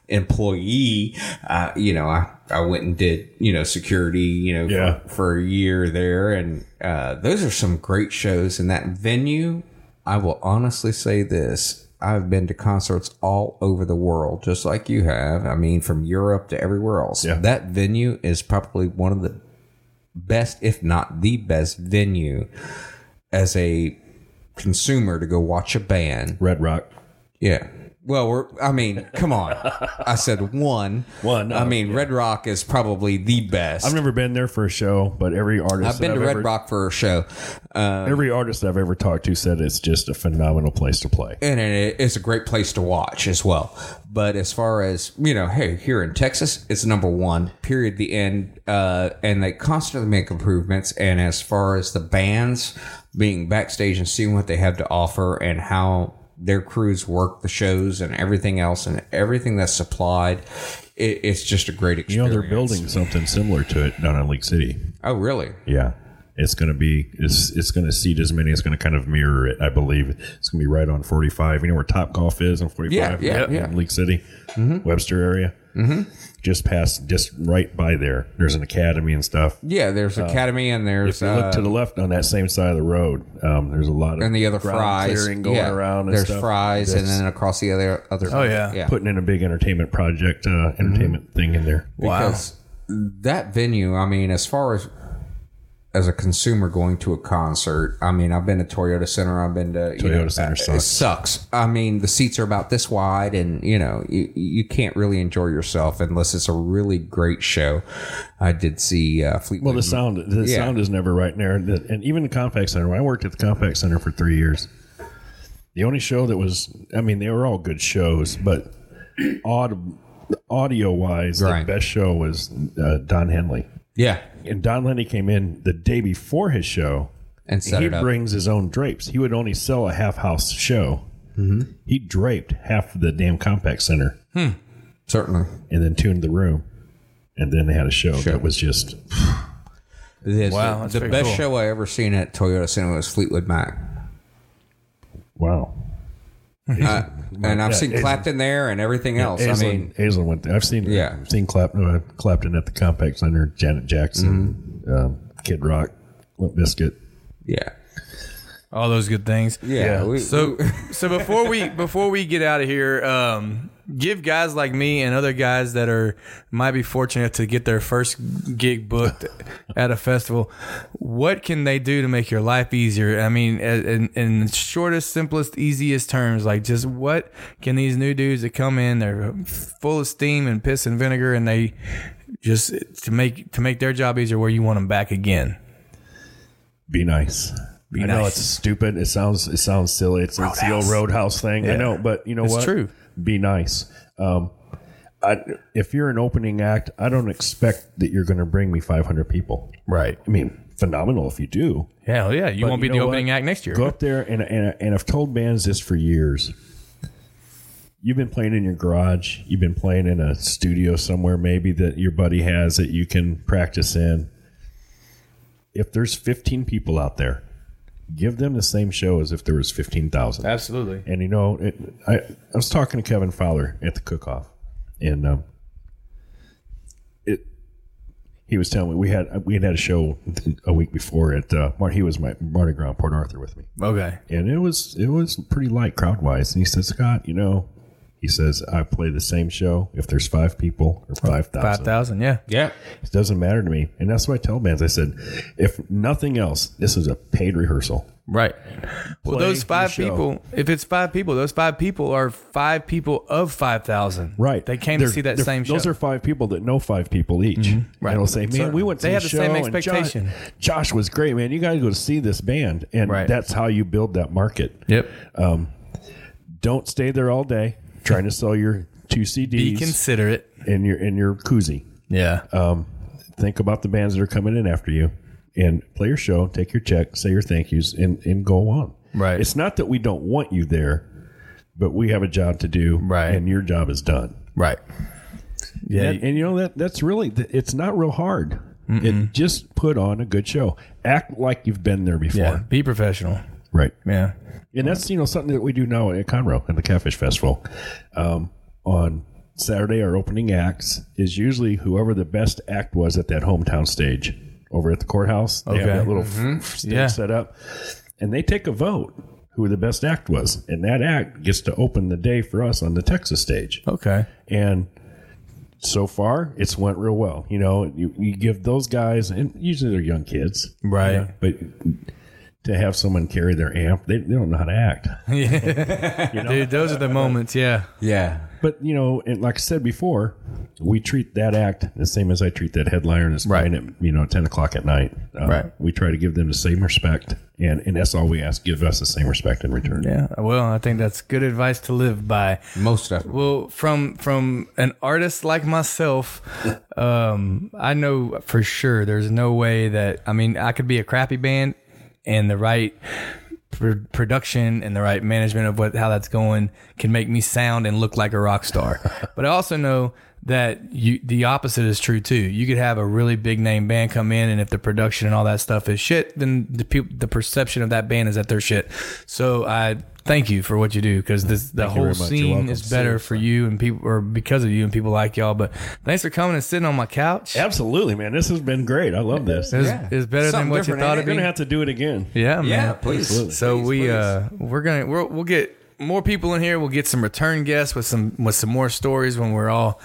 employee, uh, you know, I I went and did, you know, security, you know, Yeah. for, for a year there, and uh, those are some great shows. in that venue, I will honestly say this. I've been to concerts all over the world, just like you have. I mean, from Europe to everywhere else. Yeah. That venue is probably one of the best, if not the best venue as a consumer to go watch a band. Red Rock. Yeah. Well, we're, I mean, come on. I said one. (laughs) One, I no, mean, Red Rock is probably the best. I've never been there for a show, but every artist I've been to Red ever, Rock for a show, uh, Every artist I've ever talked to said it's just a phenomenal place to play. and it, it's a great place to watch as well. But as far as you know, hey, here in Texas, it's number one. Period. The end. Uh, and they constantly make improvements. And as far as the bands being backstage and seeing what they have to offer and how their crews work the shows and everything else and everything that's supplied, it, it's just a great experience. You know, they're building something similar to it down in League City. Oh, really? Yeah. It's going to be, it's, it's going to seat as many. It's going to kind of mirror it, I believe. It's going to be right on 45. You know where Top Golf is on 45? Yeah, yeah, in yeah. League City, Webster area. Mm-hmm. Just past, just right by there. There's an academy and stuff. Yeah, there's Academy and there's If you look to uh, the left on that same side of the road, um, there's a lot of and the other ground fries clearing going yeah, around. And there's stuff. fries, and then across the other other. Oh, yeah. yeah. putting in a big entertainment project, uh, entertainment thing in there. because that venue, I mean, as far as as a consumer going to a concert, I mean, I've been to Toyota Center, I've been to you Toyota know, Center sucks. It sucks. I mean, the seats are about this wide, and you know, you, you can't really enjoy yourself unless it's a really great show. I did see uh, Fleetwood. Well, the sound, the Yeah. sound is never right there, and even the Compaq Center. When I worked at the Compaq Center for three years, the only show that was, I mean, they were all good shows, but aud- audio wise, Right. the best show was uh, Don Henley. Yeah, And Don Henley came in the day before his show. and set he it up. brings his own drapes. He would only sell a half house show. Mm-hmm. He draped half of the damn Compaq Center Certainly, and then tuned the room. And then they had a show, that was just It is. Wow, the, that's the very best cool. show I ever seen at Toyota Center was Fleetwood Mac. wow. Uh, and I've Yeah, seen Hazen- Clapton there and everything else. I mean, Hazelin went. There. I've seen. Yeah. I've seen Clap, uh, Clapton at the Compaq Center. Janet Jackson, Mm-hmm. um, Kid Rock, Limp Bizkit. yeah, all those good things. yeah. we- So, (laughs) so before we before we get out of here, um, give guys like me and other guys that are might be fortunate to get their first gig booked (laughs) at a festival, what can they do to make your life easier? I mean, in, in shortest, simplest, easiest terms, like just what can these new dudes that come in? They're full of steam and piss and vinegar, and they just to make to make their job easier. Where you want them back again? Be nice. Be I know it's stupid. It sounds it sounds silly. It's, it's the old Roadhouse thing. I know, but you know It's what? true. Be nice. Um, I, if you're an opening act, I don't expect that you're going to bring me 500 people. Right. I mean, phenomenal if you do. Hell yeah, you But won't be you the opening what? act next year. Go up there and, and and I've told bands this for years. You've been playing in your garage. You've been playing in a studio somewhere, maybe that your buddy has that you can practice in. If there's 15 people out there, give them the same show as if there was 15,000. Absolutely. And you know, it, I, I was talking to Kevin Fowler at the cook-off, and um, it. He was telling me we had we had had a show a week before at uh, he was my Mardi Gras Port Arthur with me, Okay. and it was it was pretty light crowd wise. And he said, Scott, you know, he says I play the same show if there's five people or five Five thousand. thousand, yeah. yeah. It doesn't matter to me, and that's what I tell bands. I said, if nothing else, this is a paid rehearsal. Right. Well, Play those five people, if it's five people, those five people are five people of 5,000. Right. They came to They're- see that same show. Those are five people that know five people each. Mm-hmm. Right. And they'll say, man, Certainly. we went to They the have the show same and Josh- expectation. Josh, was great, man. You got to go to see this band. And Right. that's how you build that market. Yep. Um, don't stay there all day trying to sell your two CDs Be considerate. in your in your koozie. Yeah. Um, think about the bands that are coming in after you and play your show, take your check, say your thank yous, and, and go on. Right. It's not that we don't want you there, but we have a job to do. Right. And your job is done. right. Yeah. And, and you know that that's really it's not real hard. It just put on a good show. Act like you've been there before. yeah. Be professional. Right. Yeah. And that's you know something that we do now at Conroe at the Catfish Festival. Um, on Saturday, our opening acts is usually whoever the best act was at that hometown stage over at the courthouse. They have Okay. that little f- stage Yeah. set up, and they take a vote who the best act was, and that act gets to open the day for us on the Texas stage. Okay. And so far, it's went real well. You know, you, you give those guys, and usually they're young kids, Right. you know, but to have someone carry their amp. They, they don't know how to act. (laughs) yeah. Dude, those are the moments. Yeah. Yeah. But you know, and like I said before, we treat that act the same as I treat that headliner that's Right. playing at you know ten o'clock at night. Uh, Right. We try to give them the same respect, and and that's all we ask. Give us the same respect in return. Yeah. Well, I think that's good advice to live by. Most definitely. Well, from from an artist like myself, um, I know for sure there's no way that I mean I could be a crappy band and the right pr- production and the right management of what how that's going can make me sound and look like a rock star. (laughs) but I also know that you the opposite is true too. You could have a really big name band come in, and if the production and all that stuff is shit, then the people the perception of that band is that they're shit. So I thank you for what you do because this the Thank whole very scene is better for you and people or because of you and people like y'all. But thanks for coming and sitting on my couch. Absolutely, man. This has been great. I love this. It's, Yeah. it's better Something than what you different, thought ain't it'd We're be. gonna have to do it again. Yeah, man. Yeah, please. So Please, we please. uh we're gonna we're, we'll get more people in here. We'll get some return guests with some with some more stories when we're all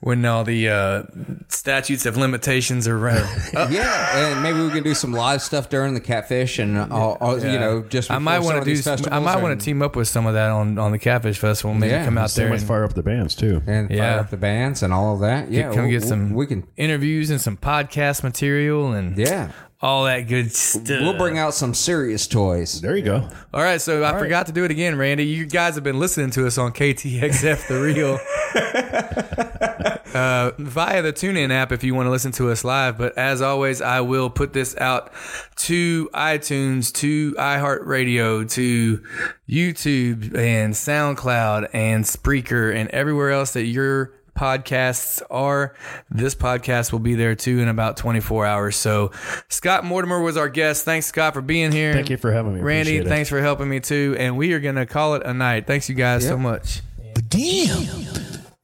when all the uh, statutes of limitations are running. (laughs) yeah, and maybe we can do some live stuff during the catfish, and all, all, you know, just I might want to do. some- I might want to team up with some of that on on the Catfish Festival. Maybe Yeah, come out there and fire up the bands too. and fire Yeah. up the bands and all of that. Yeah, come we- get some. We can. interviews and some podcast material and Yeah, all that good stuff. we'll bring out some serious toys. There you go. All right, so I forgot to do it again, Randy. You guys have been listening to us on KTXF The Real (laughs) uh, via the TuneIn app if you want to listen to us live. But as always, I will put this out to iTunes, to iHeartRadio, to YouTube and SoundCloud and Spreaker and everywhere else that your podcasts are. This podcast will be there too in about 24 hours. So Scott Mortimore was our guest. Thanks, Scott, for being here. Thank you for having me. Randy, Appreciate it. thanks for helping me too. And we are going to call it a night. Thanks, you guys, so much. But damn,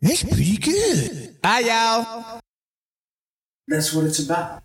that's pretty good. Bye, y'all. That's what it's about.